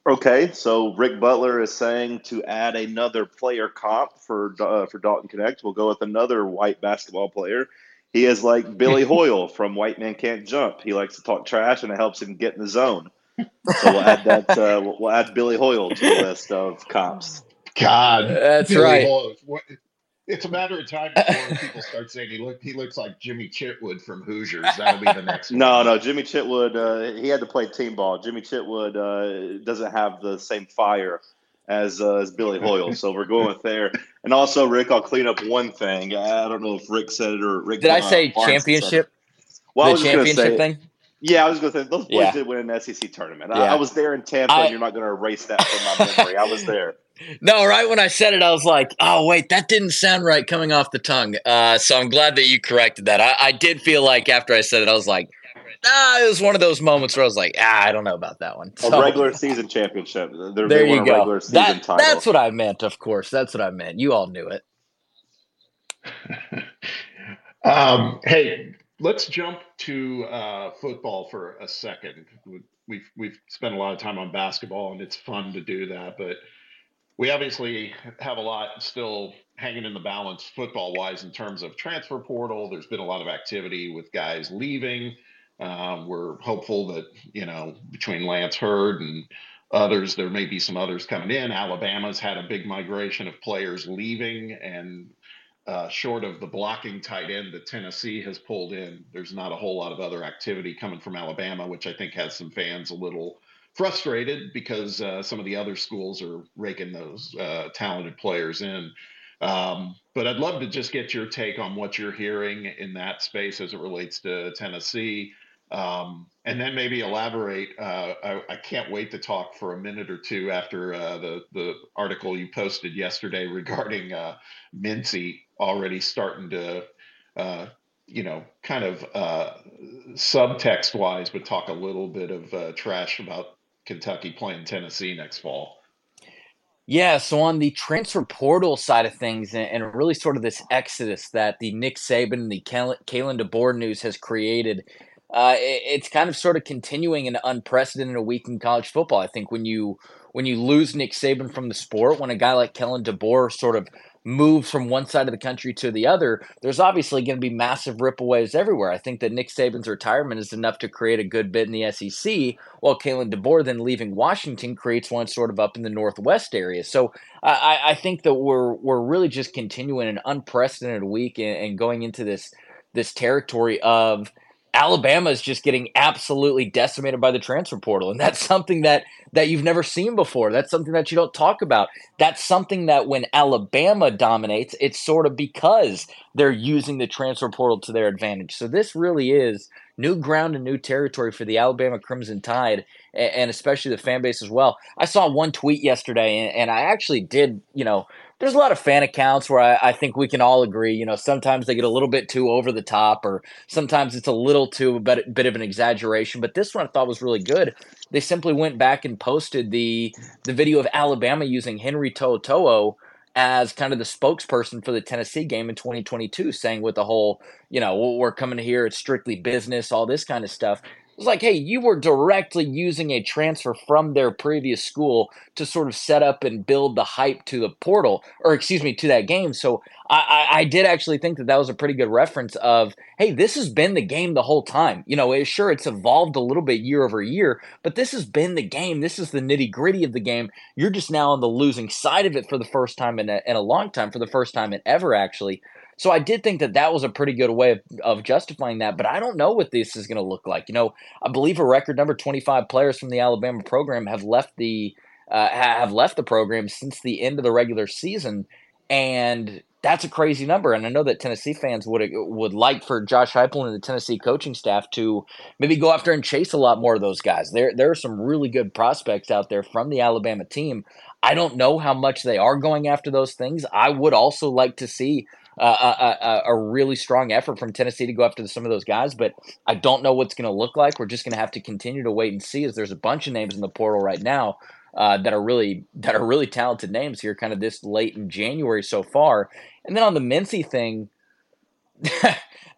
Okay, so Rick Butler is saying to add another player comp for uh, for Dalton Knecht. We'll go with another white basketball player. He is like Billy [LAUGHS] Hoyle from White Man Can't Jump. He likes to talk trash, and it helps him get in the zone. [LAUGHS] So we'll add that. Uh, we'll, we'll add Billy Hoyle to the list of comps. God, that's Billy right. Hoyle, it's a matter of time [LAUGHS] before people start saying he look he looks like Jimmy Chitwood from Hoosiers. That'll be the next. [LAUGHS] no, one. no, Jimmy Chitwood. Uh, he had to play team ball. Jimmy Chitwood uh, doesn't have the same fire as uh, as Billy Hoyle, so we're going with there. And also, Rick, I'll clean up one thing. I don't know if Rick said it or Rick. Did I say championship? Well, the championship thing. Yeah, I was going to say those boys yeah. did win an SEC tournament. Yeah. I, I, was there in Tampa, I, and you're not going to erase that from my memory. I was there. [LAUGHS] No, right when I said it, I was like, "Oh, wait, that didn't sound right coming off the tongue." Uh, so I'm glad that you corrected that. I, I, did feel like after I said it, I was like, "Ah," it was one of those moments where I was like, "Ah, I don't know about that one." So, a regular season championship. They're, there you go. That, that's what I meant. Of course, that's what I meant. You all knew it. [LAUGHS] um, hey, let's jump to uh, football for a second. We've we've spent a lot of time on basketball, and it's fun to do that, but we obviously have a lot still hanging in the balance football wise in terms of transfer portal. There's been a lot of activity with guys leaving. Um, we're hopeful that you know between Lance Heard and others, there may be some others coming in. Alabama's had a big migration of players leaving, and uh, short of the blocking tight end that Tennessee has pulled in, there's not a whole lot of other activity coming from Alabama, which I think has some fans a little frustrated because uh, some of the other schools are raking those uh, talented players in. Um, but I'd love to just get your take on what you're hearing in that space as it relates to Tennessee. Um, and then maybe elaborate. Uh, I, I, can't wait to talk for a minute or two after uh, the the article you posted yesterday regarding uh, Mincey already starting to, uh, you know, kind of uh, subtext wise, but talk a little bit of uh, trash about Kentucky playing Tennessee next fall. Yeah, so on the transfer portal side of things, and, really sort of this exodus that the Nick Saban and the Kalen DeBoer news has created, uh, it's kind of sort of continuing an unprecedented week in college football. I think when you when you lose Nick Saban from the sport, when a guy like Kalen DeBoer sort of moves from one side of the country to the other, there's obviously going to be massive ripple waves everywhere. I think that Nick Saban's retirement is enough to create a good bit in the SEC, while Kalen DeBoer then leaving Washington creates one sort of up in the Northwest area. So I, I think that we're we're really just continuing an unprecedented week and, and going into this this territory of Alabama is just getting absolutely decimated by the transfer portal, and that's something that that you've never seen before. That's something that you don't talk about. That's something that when Alabama dominates, it's sort of because they're using the transfer portal to their advantage. So this really is new ground and new territory for the Alabama Crimson Tide, and especially the fan base as well. I saw one tweet yesterday, and I actually did, you know, there's a lot of fan accounts where I, I, think we can all agree, you know, sometimes they get a little bit too over the top, or sometimes it's a little too a bit, bit of an exaggeration. But this one I thought was really good. They simply went back and posted the the video of Alabama using Henry To'oTo'o as kind of the spokesperson for the Tennessee game in 2022, saying with the whole, you know, we're coming here, it's strictly business, all this kind of stuff. It's like, hey, you were directly using a transfer from their previous school to sort of set up and build the hype to the portal, or excuse me, to that game. So I, I, I did actually think that that was a pretty good reference of, hey, this has been the game the whole time. You know, it, sure, it's evolved a little bit year over year, but this has been the game. This is the nitty gritty of the game. You're just now on the losing side of it for the first time in a, in a long time, for the first time in ever, actually. So I did think that that was a pretty good way of, of justifying that, but I don't know what this is going to look like. You know, I believe a record number 25 players from the Alabama program have left the uh, have left the program since the end of the regular season, and that's a crazy number. And I know that Tennessee fans would would like for Josh Heupel and the Tennessee coaching staff to maybe go after and chase a lot more of those guys. There there are some really good prospects out there from the Alabama team. I don't know how much they are going after those things. I would also like to see a, a, a, really strong effort from Tennessee to go after some of those guys, but I don't know what's going to look like. We're just going to have to continue to wait and see as there's a bunch of names in the portal right now uh, that are really [LAUGHS] that are really talented names here, kind of this late in January so far. And then on the Mincey thing, [LAUGHS]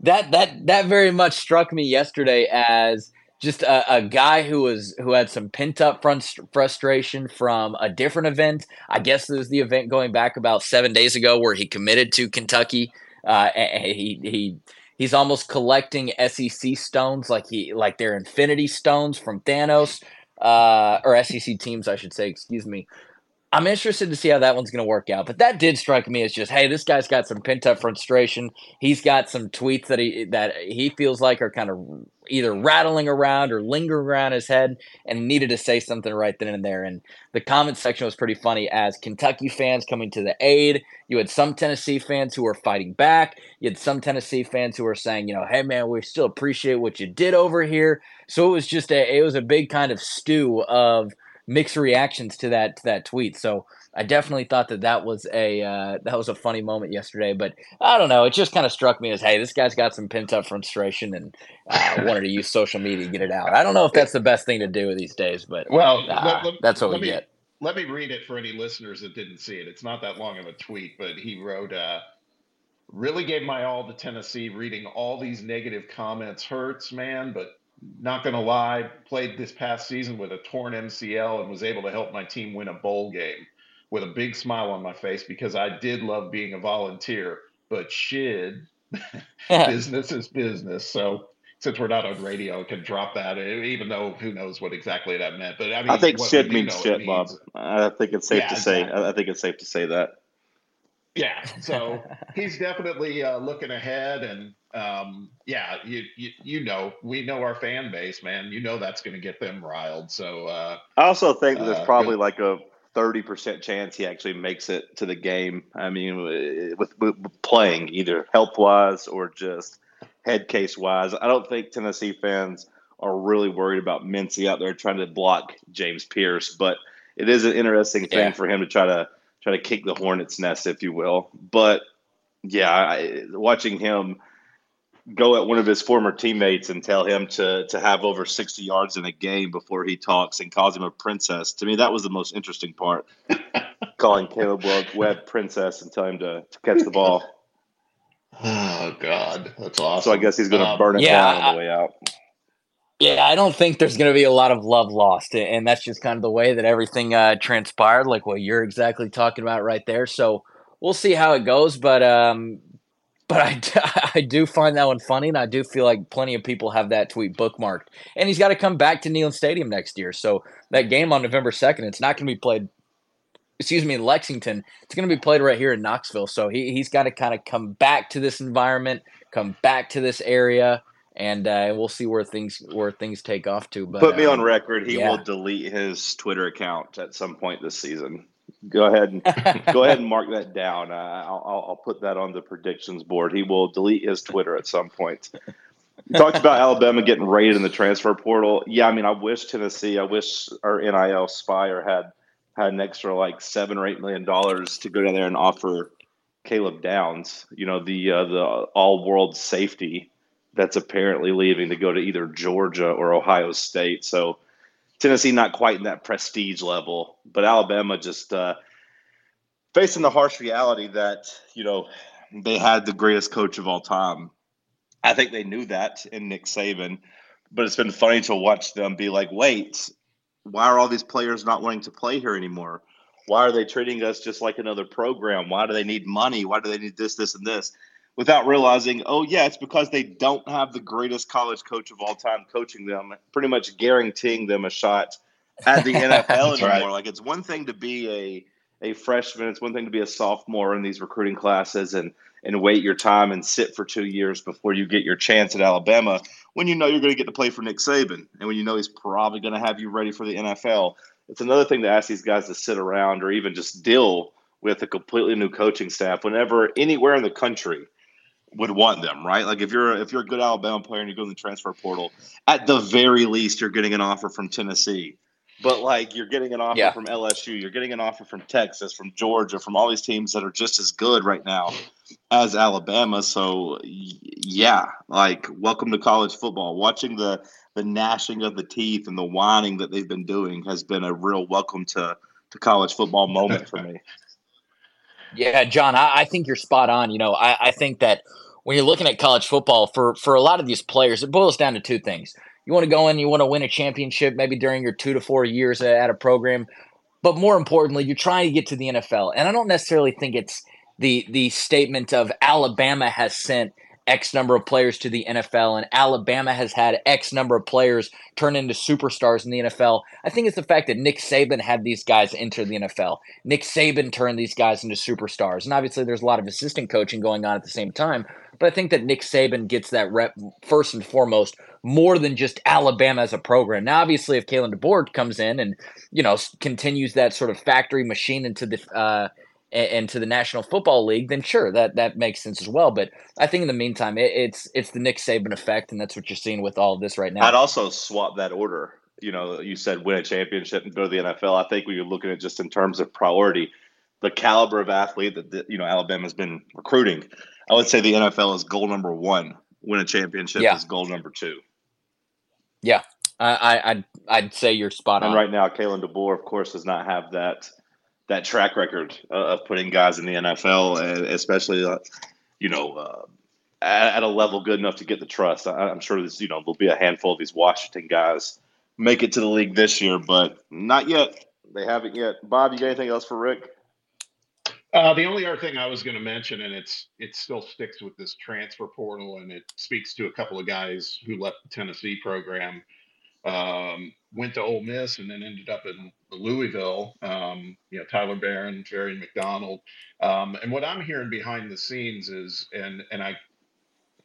that that that very much struck me yesterday as just a, a, guy who was who had some pent up frust- frustration from a different event. I guess was the event going back about seven days ago where he committed to Kentucky. Uh, he he he's almost collecting SEC stones like he like they're Infinity Stones from Thanos uh, or SEC teams, I should say. Excuse me. I'm interested to see how that one's going to work out. But that did strike me as just, hey, this guy's got some pent up frustration. He's got some tweets that he that he feels like are kind of either rattling around or lingering around his head, and needed to say something right then and there. And the comment section was pretty funny as Kentucky fans coming to the aid. You had some Tennessee fans who were fighting back. You had some Tennessee fans who were saying, you know, hey man, we still appreciate what you did over here. So it was just a it was a big kind of stew of mixed reactions to that to that tweet. So I definitely thought that that was a uh, that was a funny moment yesterday. But I don't know. It just kind of struck me as, hey, this guy's got some pent up frustration and uh, [LAUGHS] wanted to use social media to get it out. I don't know if that's the best thing to do these days, but well, uh, let, let, that's what we me, get. Let me read it for any listeners that didn't see it. It's not that long of a tweet, but he wrote. Uh, really gave my all to Tennessee. Reading all these negative comments hurts, man, but not going to lie, played this past season with a torn MCL and was able to help my team win a bowl game with a big smile on my face because I did love being a volunteer. But shit, [LAUGHS] business is business. So since we're not on radio, I can drop that, even though who knows what exactly that meant. But I mean, I think shit means shit, Bob. I think it's safe yeah, to say. I think it's safe to say that. Yeah, so [LAUGHS] he's definitely uh, looking ahead, and um, yeah, you, you you know we know our fan base, man. You know that's going to get them riled. So uh, I also think that there's uh, probably like a thirty percent chance he actually makes it to the game. I mean, uh, with, with playing either health wise or just head case wise, I don't think Tennessee fans are really worried about Mincey out there trying to block James Pearce, but it is an interesting thing yeah. for him to try to try to kick the hornet's nest, if you will. But yeah, I, watching him go at one of his former teammates and tell him to to have over 60 yards in a game before he talks and calls him a princess. To me, that was the most interesting part. [LAUGHS] Calling Caleb Webb princess and telling him to, to catch the ball. [SIGHS] Oh God, that's awesome. So I guess he's going to um, burn it yeah, down on the way out. Yeah, I don't think there's going to be a lot of love lost, and that's just kind of the way that everything uh, transpired, like what you're exactly talking about right there. So we'll see how it goes, but um, but I, [LAUGHS] I do find that one funny, and I do feel like plenty of people have that tweet bookmarked. And he's got to come back to Neyland Stadium next year, so that game on November second, it's not going to be played. Excuse me, in Lexington. It's going to be played right here in Knoxville. So he he's got to kind of come back to this environment, come back to this area and uh, we'll see where things where things take off to. But put me um, on record, he yeah. will delete his Twitter account at some point this season. Go ahead and [LAUGHS] go ahead and mark that down. Uh, I'll, I'll put that on the predictions board. He will delete his Twitter at some point. You talked about Alabama getting raided in the transfer portal. Yeah, I mean, I wish Tennessee, I wish our NIL Spyre had had an extra like seven or eight million dollars to go down there and offer Caleb Downs, you know, the uh, the all world safety that's apparently leaving to go to either Georgia or Ohio State. So Tennessee not quite in that prestige level, but Alabama just uh, facing the harsh reality that you know they had the greatest coach of all time. I think they knew that in Nick Saban, but it's been funny to watch them be like, "Wait, why are all these players not wanting to play here anymore? Why are they treating us just like another program? Why do they need money? Why do they need this, this, and this?" Without realizing, oh, yeah, it's because they don't have the greatest college coach of all time coaching them, pretty much guaranteeing them a shot at the [LAUGHS] NFL anymore. Right. Like, it's one thing to be a a freshman. It's one thing to be a sophomore in these recruiting classes and and wait your time and sit for two years before you get your chance at Alabama when you know you're going to get to play for Nick Saban and when you know he's probably going to have you ready for the NFL. It's another thing to ask these guys to sit around or even just deal with a completely new coaching staff whenever anywhere in the country would want them, right? Like if you're if you're a good Alabama player and you go in the transfer portal, at the very least you're getting an offer from Tennessee. But like you're getting an offer yeah. from LSU, you're getting an offer from Texas, from Georgia, from all these teams that are just as good right now as Alabama. So yeah, like welcome to college football. Watching the the gnashing of the teeth and the whining that they've been doing has been a real welcome to to college football moment for me. [LAUGHS] Yeah, John, I, I, think you're spot on. You know, I, I think that when you're looking at college football for for a lot of these players, it boils down to two things. You want to go in, you want to win a championship, maybe during your two to four years at a program, but more importantly, you're trying to get to the NFL. And I don't necessarily think it's the the statement of Alabama has sent X number of players to the NFL, and Alabama has had X number of players turn into superstars in the NFL. I think it's the fact that Nick Saban had these guys enter the NFL. Nick Saban turned these guys into superstars. And obviously, there's a lot of assistant coaching going on at the same time. But I think that Nick Saban gets that rep first and foremost more than just Alabama as a program. Now, obviously, if Kalen DeBoer comes in and you know continues that sort of factory machine into the uh, and to the National Football League, then sure, that that makes sense as well. But I think in the meantime, it, it's it's the Nick Saban effect, and that's what you're seeing with all of this right now. I'd also swap that order. You know, you said win a championship and go to the NFL. I think when you're looking at just in terms of priority, the caliber of athlete that the, you know Alabama's been recruiting, I would say the NFL is goal number one. Win a championship yeah. is goal number two. Yeah, I, I'd I'd say you're spot on. And right now, Kalen DeBoer, of course, does not have that that track record of putting guys in the NFL, especially uh, you know uh, at, a level good enough to get the trust. I, am sure this you know there'll be a handful of these Washington guys make it to the league this year, but not yet. They haven't yet. Bob, you got anything else for Rick? Uh, the only other thing I was going to mention, and it's it still sticks with this transfer portal, and it speaks to a couple of guys who left the Tennessee program um, went to Ole Miss and then ended up in Louisville. Um, you know, Tyler Baron, Jerry McDonald. Um, and what I'm hearing behind the scenes is, and and I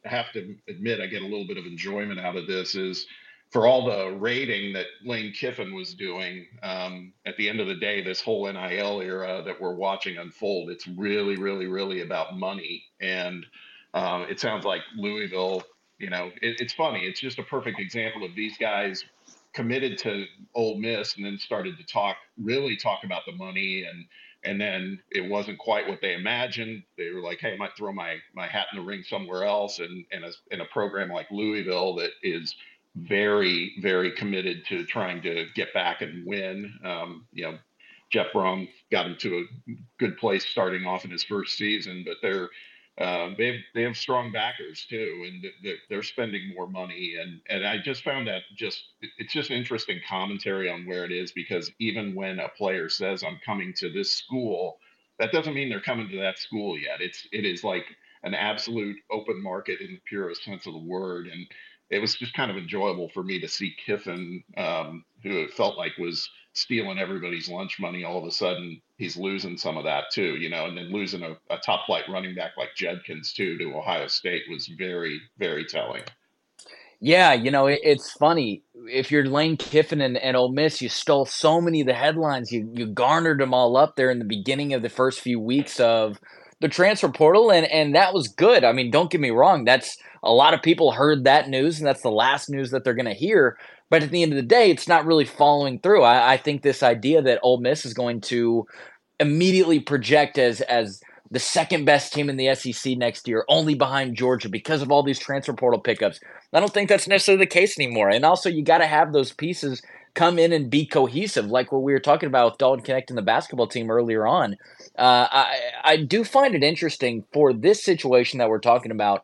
have to admit, I get a little bit of enjoyment out of this is for all the rating that Lane Kiffin was doing, um, at the end of the day, this whole NIL era that we're watching unfold, it's really, really, really about money. And um, it sounds like Louisville you know, it, it's funny. It's just a perfect example of these guys committed to Ole Miss and then started to talk, really talk about the money and and then it wasn't quite what they imagined. They were like, "Hey, I might throw my my hat in the ring somewhere else." And and a, in a program like Louisville that is very very committed to trying to get back and win. Um, you know, Jeff Brohm got him to a good place starting off in his first season, but they're um, they have they have strong backers too, and they're, they're spending more money. And and I just found that just it's just interesting commentary on where it is because even when a player says I'm coming to this school, that doesn't mean they're coming to that school yet. It's it is like an absolute open market in the purest sense of the word, and it was just kind of enjoyable for me to see Kiffin, um, who it felt like was stealing everybody's lunch money, all of a sudden he's losing some of that too, you know, and then losing a, a top flight running back like Judkins too to Ohio State was very, very telling. Yeah, you know, it, it's funny. If you're Lane Kiffin and, and Ole Miss, you stole so many of the headlines. You you garnered them all up there in the beginning of the first few weeks of the transfer portal, and and that was good. I mean, don't get me wrong. That's a lot of people heard that news, and that's the last news that they're going to hear. But at the end of the day, it's not really following through. I, I think this idea that Ole Miss is going to immediately project as as the second best team in the SEC next year, only behind Georgia because of all these transfer portal pickups. I don't think that's necessarily the case anymore. And also, you got to have those pieces come in and be cohesive, like what we were talking about with Dalton Knecht and the basketball team earlier on. Uh, I, I do find it interesting for this situation that we're talking about,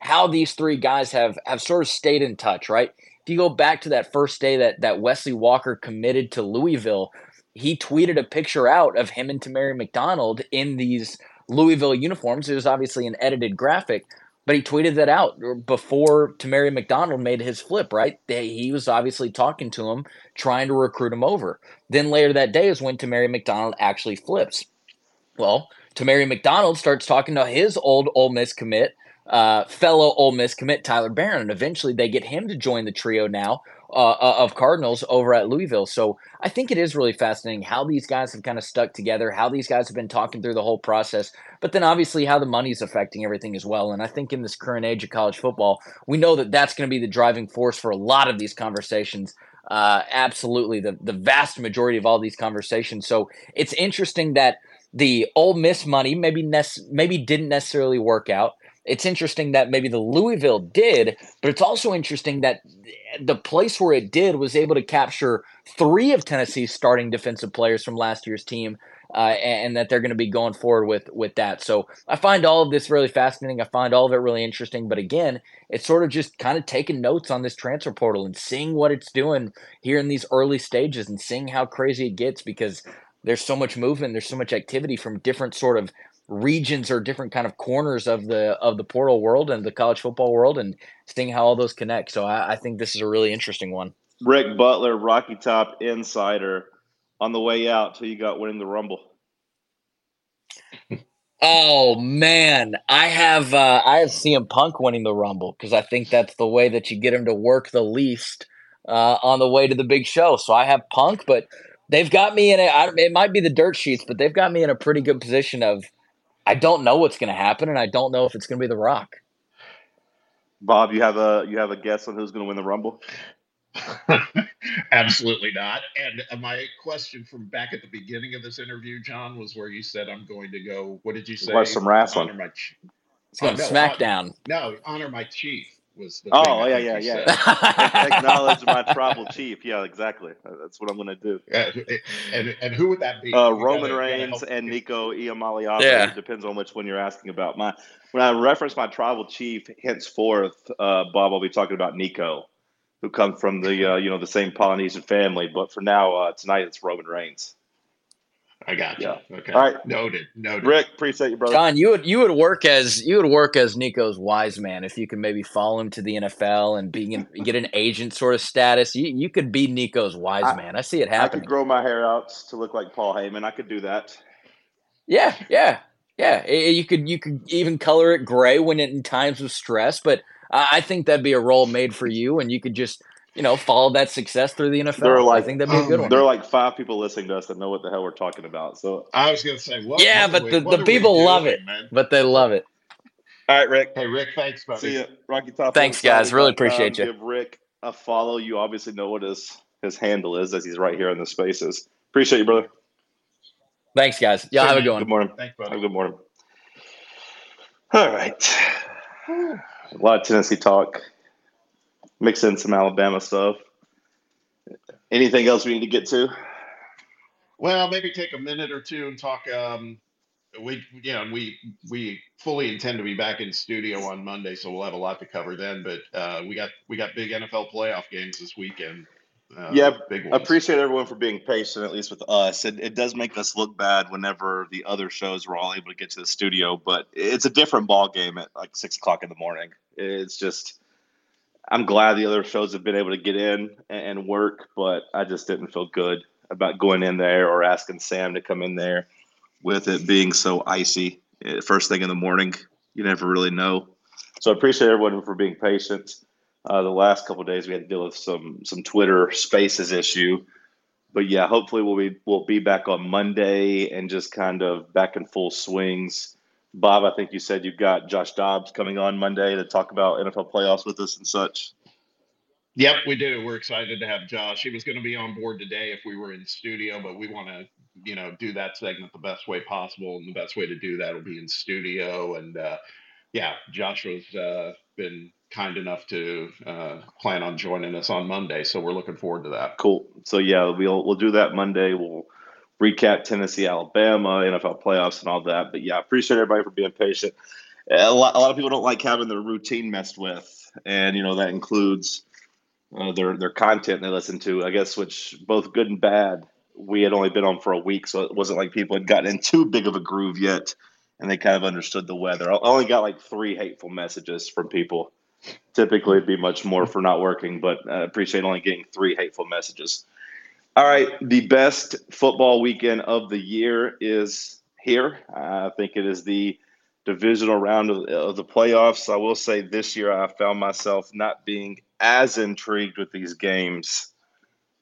how these three guys have have sort of stayed in touch, right? If you go back to that first day that that Wesley Walker committed to Louisville, he tweeted a picture out of him and Tamari McDonald in these Louisville uniforms. It was obviously an edited graphic, but he tweeted that out before Tamari McDonald made his flip, right? He was obviously talking to him, trying to recruit him over. Then later that day is when Tamari McDonald actually flips. Well, Tamari McDonald starts talking to his old Ole Miss commit, uh, fellow Ole Miss commit Tyler Baron, and eventually they get him to join the trio now uh, uh, of Cardinals over at Louisville. So I think it is really fascinating how these guys have kind of stuck together, how these guys have been talking through the whole process, but then obviously how the money's affecting everything as well. And I think in this current age of college football, we know that that's going to be the driving force for a lot of these conversations. Uh, absolutely, the the vast majority of all these conversations. So it's interesting that the Ole Miss money maybe nec- maybe didn't necessarily work out. It's interesting that maybe the Louisville did, but it's also interesting that the place where it did was able to capture three of Tennessee's starting defensive players from last year's team. Uh, and, that they're going to be going forward with with that. So I find all of this really fascinating. I find all of it really interesting. But again, it's sort of just kind of taking notes on this transfer portal and seeing what it's doing here in these early stages and seeing how crazy it gets because there's so much movement, there's so much activity from different sort of regions or different kind of corners of the of the portal world and the college football world and seeing how all those connect. So I, I think this is a really interesting one. Rick Butler, Rocky Top Insider, on the way out till you got winning the Rumble. [LAUGHS] Oh man, I have uh, I have CM Punk winning the Rumble because I think that's the way that you get him to work the least uh, on the way to the big show. So I have Punk, but they've got me in a. I, it might be the dirt sheets, but they've got me in a pretty good position of I don't know what's going to happen, and I don't know if it's going to be The Rock. Bob, you have a you have a guess on who's going to win the Rumble? [LAUGHS] Absolutely not. And uh, my question from back at the beginning of this interview, John, was where you said I'm going to go. What did you say? Watch some wrestling. Honor my, it's going oh, no, SmackDown. Honor, no, honor my chief was the oh yeah yeah yeah. [LAUGHS] acknowledge my [LAUGHS] tribal chief. Yeah exactly. That's what i'm going to do and and who would that be? Uh, roman gotta, reigns gotta and nico iamaleava yeah. it depends on which one you're asking about. My when i reference my tribal chief henceforth uh, bob i'll be talking about nico who comes from the uh, you know the same polynesian family. But for now uh, tonight it's roman reigns I got you. Yeah. Okay. All right. Noted. Noted. Rick, appreciate you, brother. John, you would you would work as you would work as Nico's wise man if you could maybe follow him to the NFL and being get an agent sort of status. You you could be Nico's wise I, man. I see it happening. I could grow my hair out to look like Paul Heyman. I could do that. Yeah, yeah, yeah. You could you could even color it gray when it, in times of stress, but I think that'd be a role made for you, and you could just you know, follow that success through the NFL. There are like, I think that'd be a good one. There are like five people listening to us that know what the hell we're talking about. So I was going to say, what, yeah, what but we, the, the people love it, man? but they love it. All right, Rick. Hey, Rick, thanks, buddy. See you, Rocky Top. Thanks, guys. Really appreciate um, you. Give Rick a follow. You obviously know what his his handle is, as he's right here in the spaces. Appreciate you, brother. Thanks, guys. Y'all have a good one. Good morning. Thanks, buddy. Have a good morning. All right. [SIGHS] A lot of Tennessee talk. Mix in some Alabama stuff. Anything else we need to get to? Well, maybe take a minute or two and talk. Um, we, you know, we we fully intend to be back in studio on Monday, so we'll have a lot to cover then. But uh, we got we got big NFL playoff games this weekend. Uh, yeah, big ones. appreciate everyone for being patient, at least with us. It, it does make us look bad whenever the other shows were all able to get to the studio, but it's a different ball game at like six o'clock in the morning. It's just I'm glad the other shows have been able to get in and work, but I just didn't feel good about going in there or asking Sam to come in there with it being so icy eh, first thing in the morning. You never really know. So I appreciate everyone for being patient. Uh, the last couple days we had to deal with some some Twitter Spaces issue, but yeah, hopefully we'll be we'll be back on Monday and just kind of back in full swings. Bob, I think you said you've got Josh Dobbs coming on Monday to talk about NFL playoffs with us and such. Yep, we do. We're excited to have Josh. He was going to be on board today if we were in studio, but we want to, you know, do that segment the best way possible, and the best way to do that will be in studio. And uh, yeah, Josh has uh, been kind enough to uh, plan on joining us on Monday, so we're looking forward to that. Cool. So yeah, we'll we'll do that Monday. We'll recap Tennessee, Alabama, NFL playoffs, and all that. But yeah, appreciate everybody for being patient. A lot, a lot of people don't like having their routine messed with, and you know that includes uh, their their content they listen to. I guess which both good and bad. We had only been on for a week, so it wasn't like people had gotten in too big of a groove yet, and they kind of understood the weather. I only got like three hateful messages from people. Typically, it'd be much more for not working, but I appreciate only getting three hateful messages. All right, the best football weekend of the year is here. I think it is the divisional round of, of, the playoffs. I will say this year I found myself not being as intrigued with these games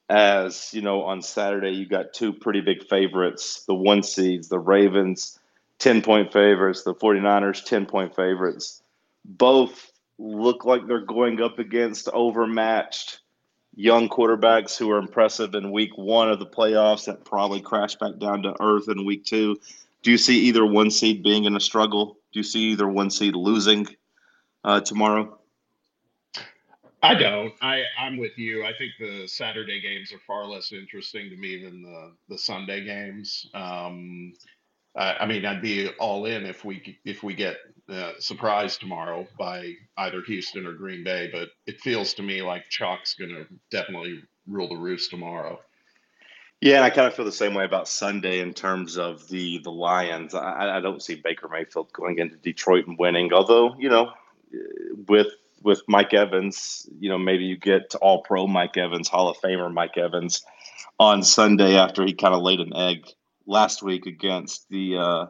as you know on Saturday you got two pretty big favorites, the one seeds, the Ravens, 10 point favorites, the 49ers 10 point favorites. Both look like they're going up against overmatched young quarterbacks who are impressive in week 1 of the playoffs that probably crash back down to earth in week 2. Do you see either one seed being in a struggle? Do you see either one seed losing uh, tomorrow? I don't. I I'm with you. I think the Saturday games are far less interesting to me than the the Sunday games. Um, I, I mean, I'd be all in if we if we get surprised tomorrow by either Houston or Green Bay. But it feels to me like chalk's going to definitely rule the roost tomorrow. Yeah, and I kind of feel the same way about Sunday in terms of the the Lions. I, I don't see Baker Mayfield going into Detroit and winning. Although you know, with with Mike Evans, you know, maybe you get all pro Mike Evans, Hall of Famer Mike Evans on Sunday after he kind of laid an egg last week against the uh,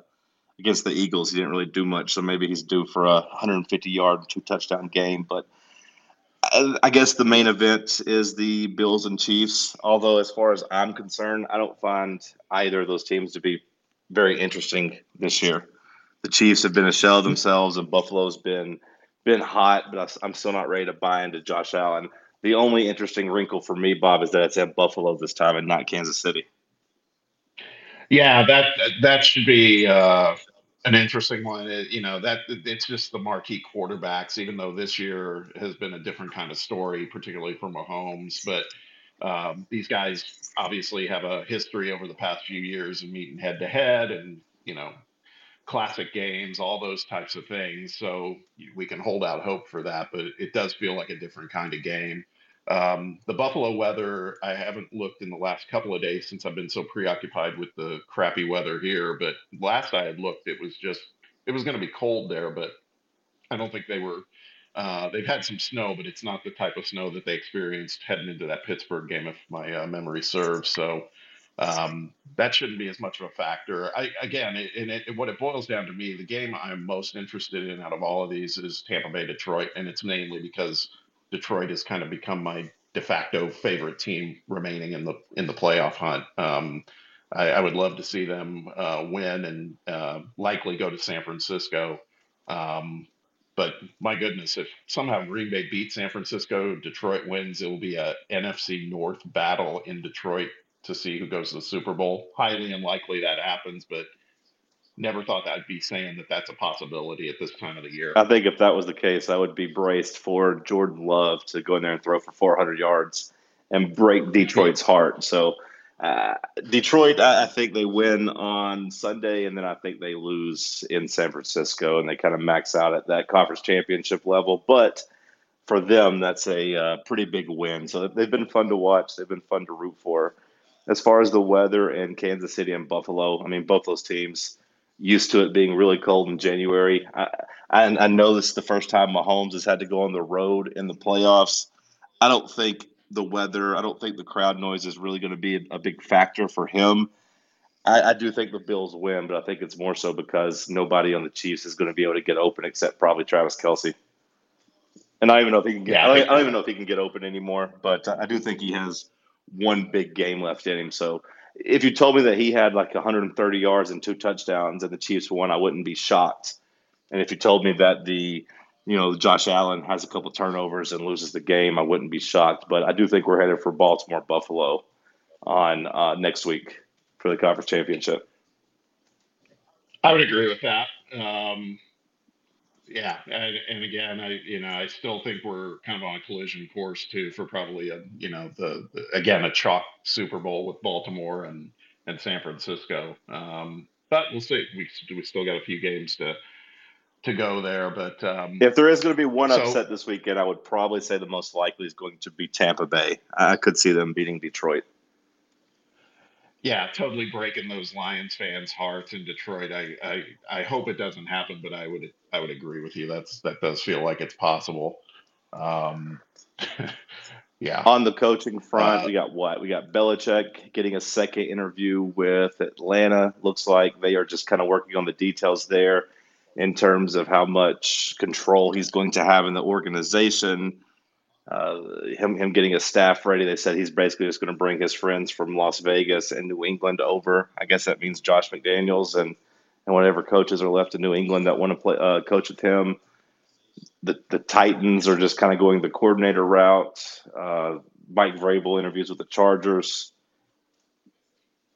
against the Eagles. He didn't really do much, so maybe he's due for a 150 yard, two touchdown game. But I, guess the main event is the Bills and Chiefs. Although, as far as I'm concerned, I don't find either of those teams to be very interesting this year. The Chiefs have been a shell of themselves, and Buffalo's been been hot, but I'm still not ready to buy into Josh Allen. The only interesting wrinkle for me, Bob, is that it's at Buffalo this time and not Kansas City. Yeah, that that should be uh, an interesting one. It, you know that it's just the marquee quarterbacks. Even though this year has been a different kind of story, particularly for Mahomes, but um, these guys obviously have a history over the past few years of meeting head to head, and you know classic games, all those types of things. So we can hold out hope for that, but it does feel like a different kind of game. Um, the Buffalo weather, I haven't looked in the last couple of days since I've been so preoccupied with the crappy weather here. But last I had looked, it was just, it was going to be cold there, but I don't think they were. Uh, they've had some snow, but it's not the type of snow that they experienced heading into that Pittsburgh game, if my uh, memory serves. So um, that shouldn't be as much of a factor. I, again, it, and it, what it boils down to me, the game I'm most interested in out of all of these is Tampa Bay Detroit, and it's mainly because Detroit has kind of become my de facto favorite team remaining in the in the playoff hunt. Um, I, I, would love to see them uh, win and uh, likely go to San Francisco. Um, but my goodness, if somehow Green Bay beats San Francisco, Detroit wins, it will be a NFC North battle in Detroit to see who goes to the Super Bowl. Highly unlikely that happens, but never thought that I'd be saying that that's a possibility at this time of the year. I think if that was the case, I would be braced for Jordan Love to go in there and throw for 400 yards and break Detroit's heart. So, uh, Detroit, I, I, think they win on Sunday, and then I think they lose in San Francisco, and they kind of max out at that conference championship level. But for them, that's a uh, pretty big win. So they've been fun to watch. They've been fun to root for as far as the weather in Kansas City and Buffalo, I mean, both those teams used to it being really cold in January. I, I, I know this is the first time Mahomes has had to go on the road in the playoffs. I don't think the weather, I don't think the crowd noise is really going to be a, big factor for him. I, I, do think the Bills win, but I think it's more so because nobody on the Chiefs is going to be able to get open except probably Travis Kelce. And I don't even know if he can get. Yeah, I, don't, I, don't, even know if he can get open anymore. But I do think he has one big game left in him. So if you told me that he had like 130 yards and two touchdowns and the Chiefs won, I wouldn't be shocked. And if you told me that the you know Josh Allen has a couple turnovers and loses the game, I wouldn't be shocked. But I do think we're headed for Baltimore Buffalo on uh, next week for the conference championship. I would agree with that. Um, yeah, and, and, again, I you know I still think we're kind of on a collision course too for probably a you know the, the again a chalk Super Bowl with Baltimore and and San Francisco. Um, but we'll see. We we still got a few games to to go there. But um, if there is going to be one so, upset this weekend, I would probably say the most likely is going to be Tampa Bay. I could see them beating Detroit yeah, totally breaking those Lions fans' hearts in Detroit. I, I I hope it doesn't happen, but I would I would agree with you. That's that does feel like it's possible. Um, [LAUGHS] yeah. On the coaching front, uh, we got what? We got Belichick getting a second interview with Atlanta. Looks like they are just kind of working on the details there in terms of how much control he's going to have in the organization. uh, him him getting his staff ready. They said he's basically just going to bring his friends from Las Vegas and New England over. I guess that means Josh McDaniels and and whatever coaches are left in New England that want to play uh, coach with him. The the Titans are just kind of going the coordinator route. Uh, Mike Vrabel interviews with the Chargers.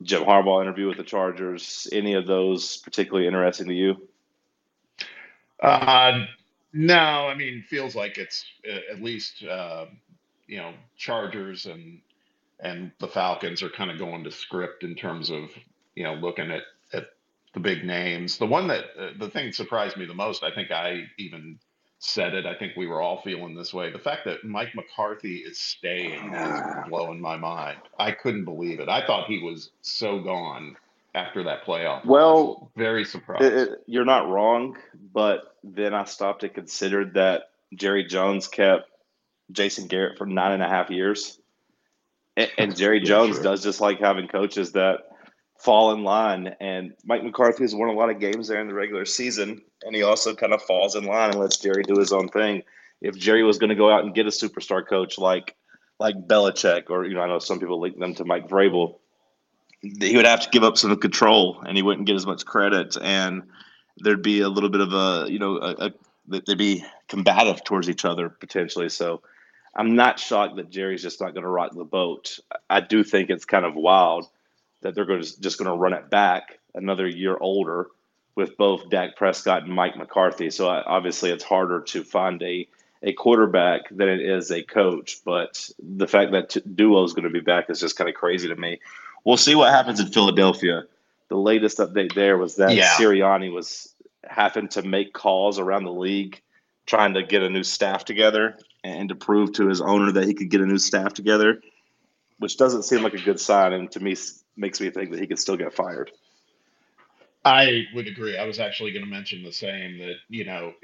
Jim Harbaugh interview with the Chargers. Any of those particularly interesting to you? Uh, no, I mean, feels like it's uh, at least uh, you know Chargers and and the Falcons are kind of going to script in terms of you know looking at at the big names. The one that uh, the thing that surprised me the most, I think I even said it. I think we were all feeling this way. The fact that Mike McCarthy is staying is blowing my mind. I couldn't believe it. I thought he was so gone after that playoff. Well, very surprised. It, it, you're not wrong, but then I stopped and considered that Jerry Jones kept Jason Garrett for nine and a half years, and, and [LAUGHS] Jerry Jones does just like having coaches that fall in line. And Mike McCarthy has won a lot of games there in the regular season, and he also kind of falls in line and lets Jerry do his own thing. If Jerry was going to go out and get a superstar coach like like Belichick, or you know, I know some people link them to Mike Vrabel he would have to give up some control and he wouldn't get as much credit and there'd be a little bit of a you know a, a, they'd be combative towards each other potentially so i'm not shocked that jerry's just not going to rock the boat i do think it's kind of wild that they're going to just going to run it back another year older with both Dak Prescott and Mike McCarthy. So uh, obviously, it's harder to find a a quarterback than it is a coach. But the fact that t- duo is going to be back is just kind of crazy to me. We'll see what happens in Philadelphia. The latest update there was that yeah. Sirianni was having to make calls around the league, trying to get a new staff together and to prove to his owner that he could get a new staff together, which doesn't seem like a good sign, and to me makes me think that he could still get fired. I would agree. I was actually going to mention the same that you know,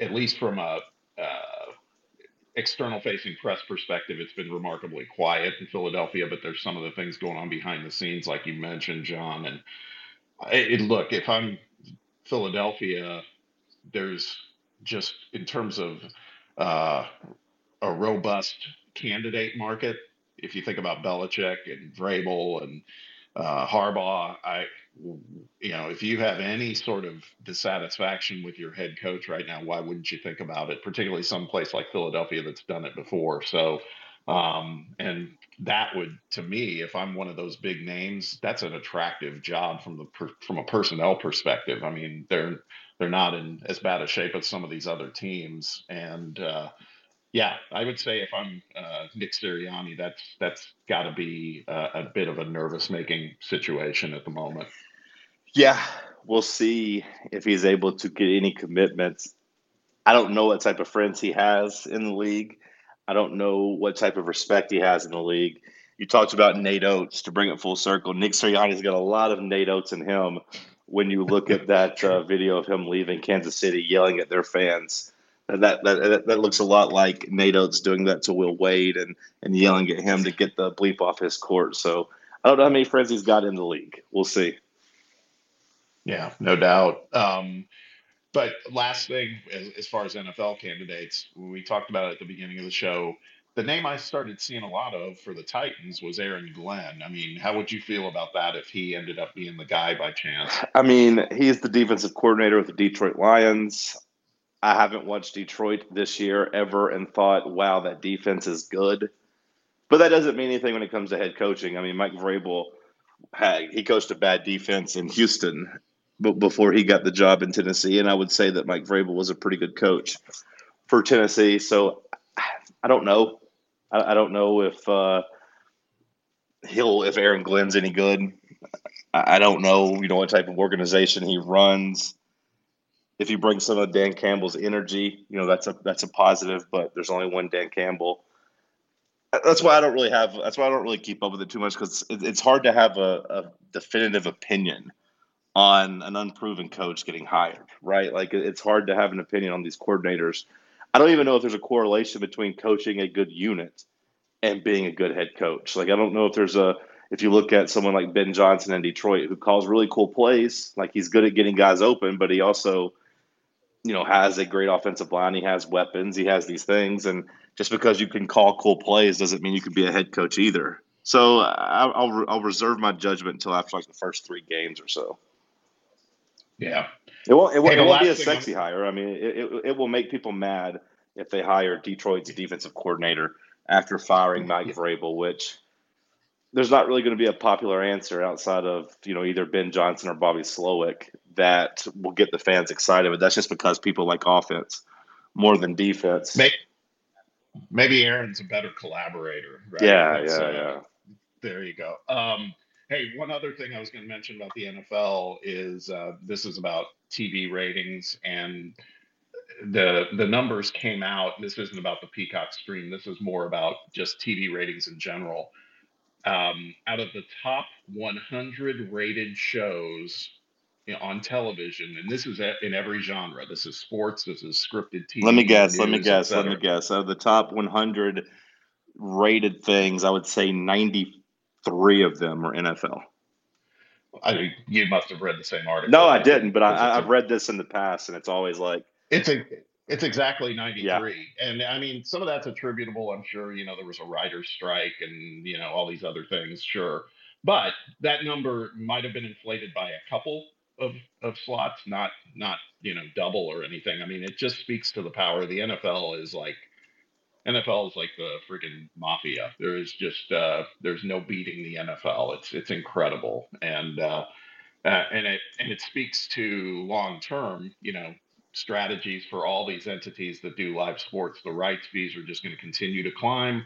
at least from a uh, external facing press perspective, it's been remarkably quiet in Philadelphia, but there's some of the things going on behind the scenes, like you mentioned, John. And it, look, if I'm Philadelphia, there's just in terms of uh, a robust candidate market. If you think about Belichick and Vrabel and uh, Harbaugh, I you know, if you have any sort of dissatisfaction with your head coach right now, why wouldn't you think about it? Particularly some place like Philadelphia that's done it before. So, um, and that would, to me, if I'm one of those big names, that's an attractive job from the per, from a personnel perspective. I mean, they're they're not in as bad a shape as some of these other teams, and uh, yeah, I would say if I'm uh, Nick Sirianni, that's that's got to be a, a bit of a nervous making situation at the moment. Yeah, we'll see if he's able to get any commitments. I don't know what type of friends he has in the league. I don't know what type of respect he has in the league. You talked about Nate Oats to bring it full circle. Nick Sirianni's got a lot of Nate Oats in him when you look at that uh, video of him leaving Kansas City yelling at their fans that, that that looks a lot like Nate Oats doing that to Will Wade and and yelling at him to get the bleep off his court. So I don't know how many friends he's got in the league. We'll see. Yeah, no doubt. Um, but last thing, as, as far as NFL candidates, we talked about it at the beginning of the show. The name I started seeing a lot of for the Titans was Aaron Glenn. I mean, how would you feel about that if he ended up being the guy by chance? I mean, he's the defensive coordinator with the Detroit Lions. I haven't watched Detroit this year ever and thought, wow, that defense is good. But that doesn't mean anything when it comes to head coaching. I mean, Mike Vrabel, had, he coached a bad defense in Houston before he got the job in Tennessee. And I would say that Mike Vrabel was a pretty good coach for Tennessee. So I don't know. I, don't know if uh, he'll, if Aaron Glenn's any good. I don't know, you know, what type of organization he runs if you bring some of Dan Campbell's energy, you know that's a that's a positive. But there's only one Dan Campbell. Uh, that's why I don't really have. That's why I don't really keep up with it too much because it's hard to have a, a definitive opinion on an unproven coach getting hired. Right? Like it's hard to have an opinion on these coordinators. I don't even know if there's a correlation between coaching a good unit and being a good head coach. Like I don't know if there's a if you look at someone like Ben Johnson in Detroit who calls really cool plays, like he's good at getting guys open, but he also you know, has a great offensive line. He has weapons. He has these things, and just because you can call cool plays doesn't mean you can be a head coach either. So I'll I'll, I'll reserve my judgment until after like the first three games or so. Yeah, it won't. It, won't, hey, it won't be a sexy I'm... hire. I mean, it, it, it will make people mad if they hire Detroit's defensive coordinator after firing Mike Vrabel, which there's not really going to be a popular answer outside of you know either Ben Johnson or Bobby Slowik that will get the fans excited. But that's just because people like offense more than defense. Maybe, maybe Aaron's a better collaborator. Right? Yeah, that's, yeah, uh, yeah. There you go. Um, hey, one other thing I was going to mention about the NFL is uh, this is about TV ratings and the the numbers came out. This isn't about the Peacock stream. This is more about just TV ratings in general. Um, out of the top 100 rated shows on television, and this is in every genre. This is sports. This is scripted TV. Let me guess. News, let me guess. Let me guess. Out of the top 100 rated things, I would say 93 of them are NFL. I you must have read the same article. No, I didn't, but I, I've read this in the past, and it's always like it's a it's exactly 93. Yeah. And I mean, some of that's attributable. I'm sure, you know, there was a writer's strike and, you know, all these other things. Sure. But that number might have been inflated by a couple of, of slots, not, not, you know, double or anything. I mean, it just speaks to the power. The NFL is like, NFL is like the freaking mafia. There is just, uh, there's no beating the NFL. It's, it's incredible. And, uh, uh, and it and it speaks to long term, you know, strategies for all these entities that do live sports. The rights fees are just going to continue to climb.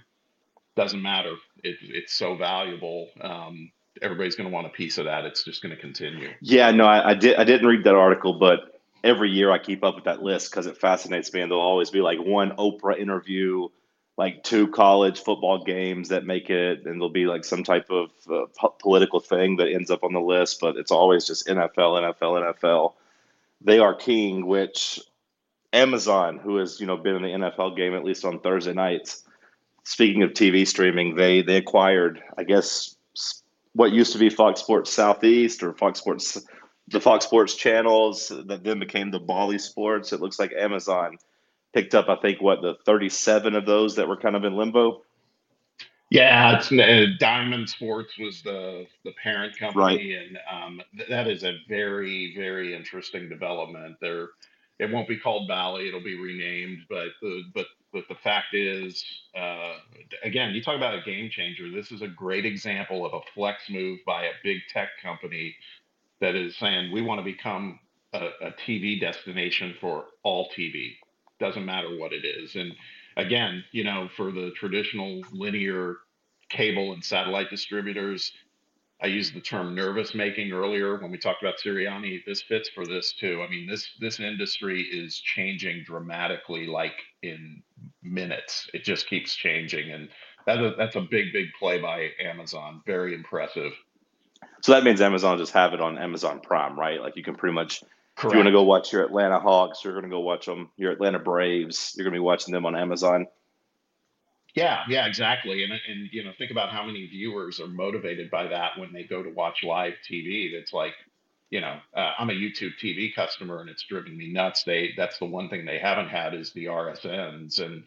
Doesn't matter. It, it's so valuable. Um, everybody's going to want a piece of that. It's just going to continue. Yeah, no, I, I did. I didn't read that article, but every year I keep up with that list because it fascinates me. And there'll always be like one Oprah interview, like two college football games that make it, and there'll be like some type of uh, po- political thing that ends up on the list. But it's always just NFL, NFL, NFL they are king, which Amazon, who has you know been in the NFL game at least on Thursday nights. Speaking of TV streaming, they they acquired, I guess, what used to be Fox Sports Southeast or Fox Sports, the Fox Sports channels that then became the Bally Sports. It looks like Amazon picked up, I think, what the thirty-seven of those that were kind of in limbo. Yeah, it's uh, Diamond Sports was the the parent company, right. and um, th- that is a very very interesting development. There, it won't be called Bally; it'll be renamed. But the but but the fact is, uh, again, you talk about a game changer. This is a great example of a flex move by a big tech company that is saying we want to become a, a TV destination for all TV. Doesn't matter what it is, and again, you know, for the traditional linear cable and satellite distributors, I used the term nervous making earlier when we talked about Sirianni. This fits for this too. I mean, this this industry is changing dramatically, like in minutes. It just keeps changing, and that's a, that's a big, big play by Amazon. Very impressive. So that means Amazon just have it on Amazon Prime, right? Like you can pretty much Correct. If you want to go watch your Atlanta Hawks, you're going to go watch them. Your Atlanta Braves, you're going to be watching them on Amazon. Yeah, yeah, exactly. And and you know, think about how many viewers are motivated by that when they go to watch live TV. That's like, you know, uh, I'm a YouTube TV customer, and it's driven me nuts. They that's the one thing they haven't had is the RSNs, and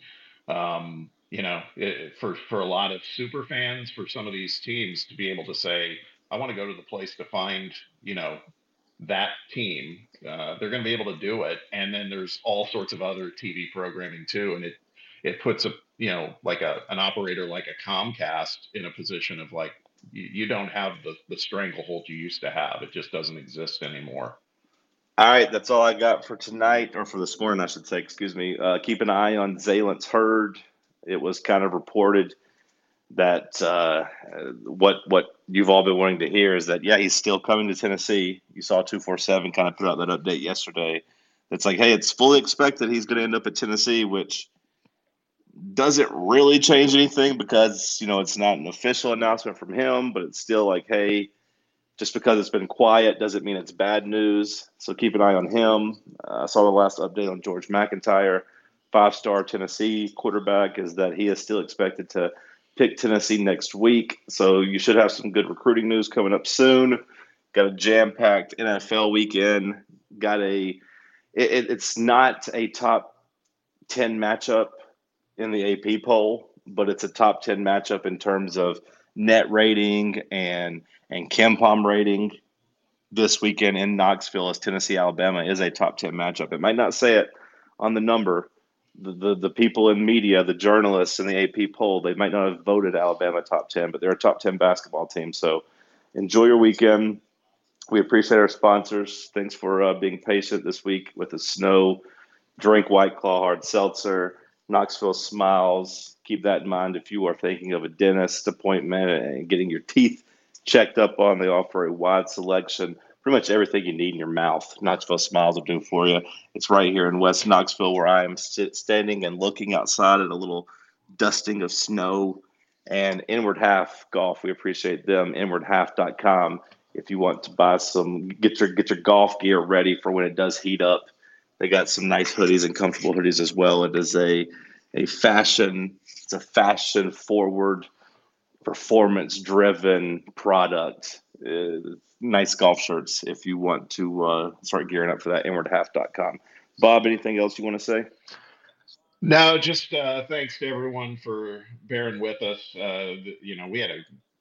um, you know, it, for for a lot of super fans, for some of these teams to be able to say, I want to go to the place to find, you know, that team, uh, they're going to be able to do it. And then there's all sorts of other TV programming too, and it it puts a you know like a an operator like a Comcast in a position of like you, you don't have the the stranglehold you used to have. It just doesn't exist anymore. All right, that's all I got for tonight, or for this morning, I should say. Excuse me. Uh, keep an eye on Zaylen's herd. It was kind of reported that uh, what what you've all been wanting to hear is that yeah he's still coming to Tennessee. You saw two four seven kind of put out that update yesterday. It's like hey, it's fully expected he's going to end up at Tennessee, which doesn't really change anything because you know it's not an official announcement from him, but it's still like hey, just because it's been quiet doesn't mean it's bad news. So keep an eye on him. Uh, I saw the last update on George MacIntyre, five star Tennessee quarterback, is that he is still expected to pick Tennessee next week. So you should have some good recruiting news coming up soon. Got a jam packed NFL weekend. Got a it, it, it's not a top 10 matchup in the AP poll, but it's a top 10 matchup in terms of net rating and and KenPom rating this weekend in Knoxville as Tennessee Alabama is a top 10 matchup. It might not say it on the number. The, the, people in media, the journalists in the AP poll, they might not have voted Alabama top 10, but they're a top 10 basketball team. So enjoy your weekend. We appreciate our sponsors. Thanks for uh, being patient this week with the snow. Drink White Claw Hard Seltzer. Knoxville Smiles. Keep that in mind if you are thinking of a dentist appointment and getting your teeth checked up on. They offer a wide selection, pretty much everything you need in your mouth. Knoxville Smiles will do for you. It's right here in West Knoxville where I am sit, standing and looking outside at a little dusting of snow. And Inward Half Golf, we appreciate them. InwardHalf.com. If you want to buy some, get your get your golf gear ready for when it does heat up. They got some nice hoodies and comfortable hoodies as well. It is a a fashion, it's a fashion forward performance driven product. Uh, nice golf shirts if you want to uh, start gearing up for that inwardhalf.com. Bob, anything else you want to say? No, just uh, thanks to everyone for bearing with us. Uh, you know, we had a,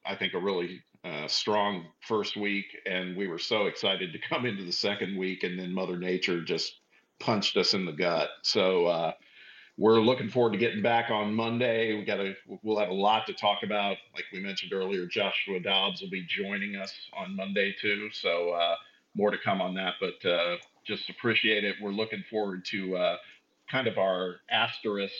I think, a really uh, strong first week, and we were so excited to come into the second week, and then Mother Nature just punched us in the gut. So uh, we're looking forward to getting back on Monday. We got a we'll have a lot to talk about. Like we mentioned earlier, Joshua Dobbs will be joining us on Monday too. So uh, more to come on that, but uh, just appreciate it. We're looking forward to uh, kind of our asterisk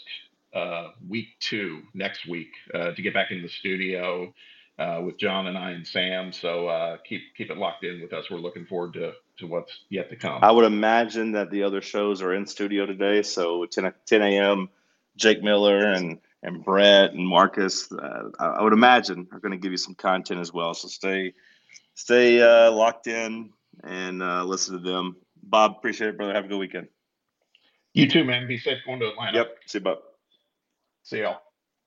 uh, week two next week uh, to get back in the studio uh, with John and I and Sam. So uh, keep keep it locked in with us. We're looking forward to to what's yet to come. I would imagine that the other shows are in studio today. So 10, 10 a.m. Jake Miller and and Brett and Marcus, uh, I would imagine are going to give you some content as well. So stay stay uh, locked in and uh, listen to them. Bob, appreciate it, brother. Have a good weekend. You too, man. Be safe going to Atlanta. Yep. See you, Bob. See y'all.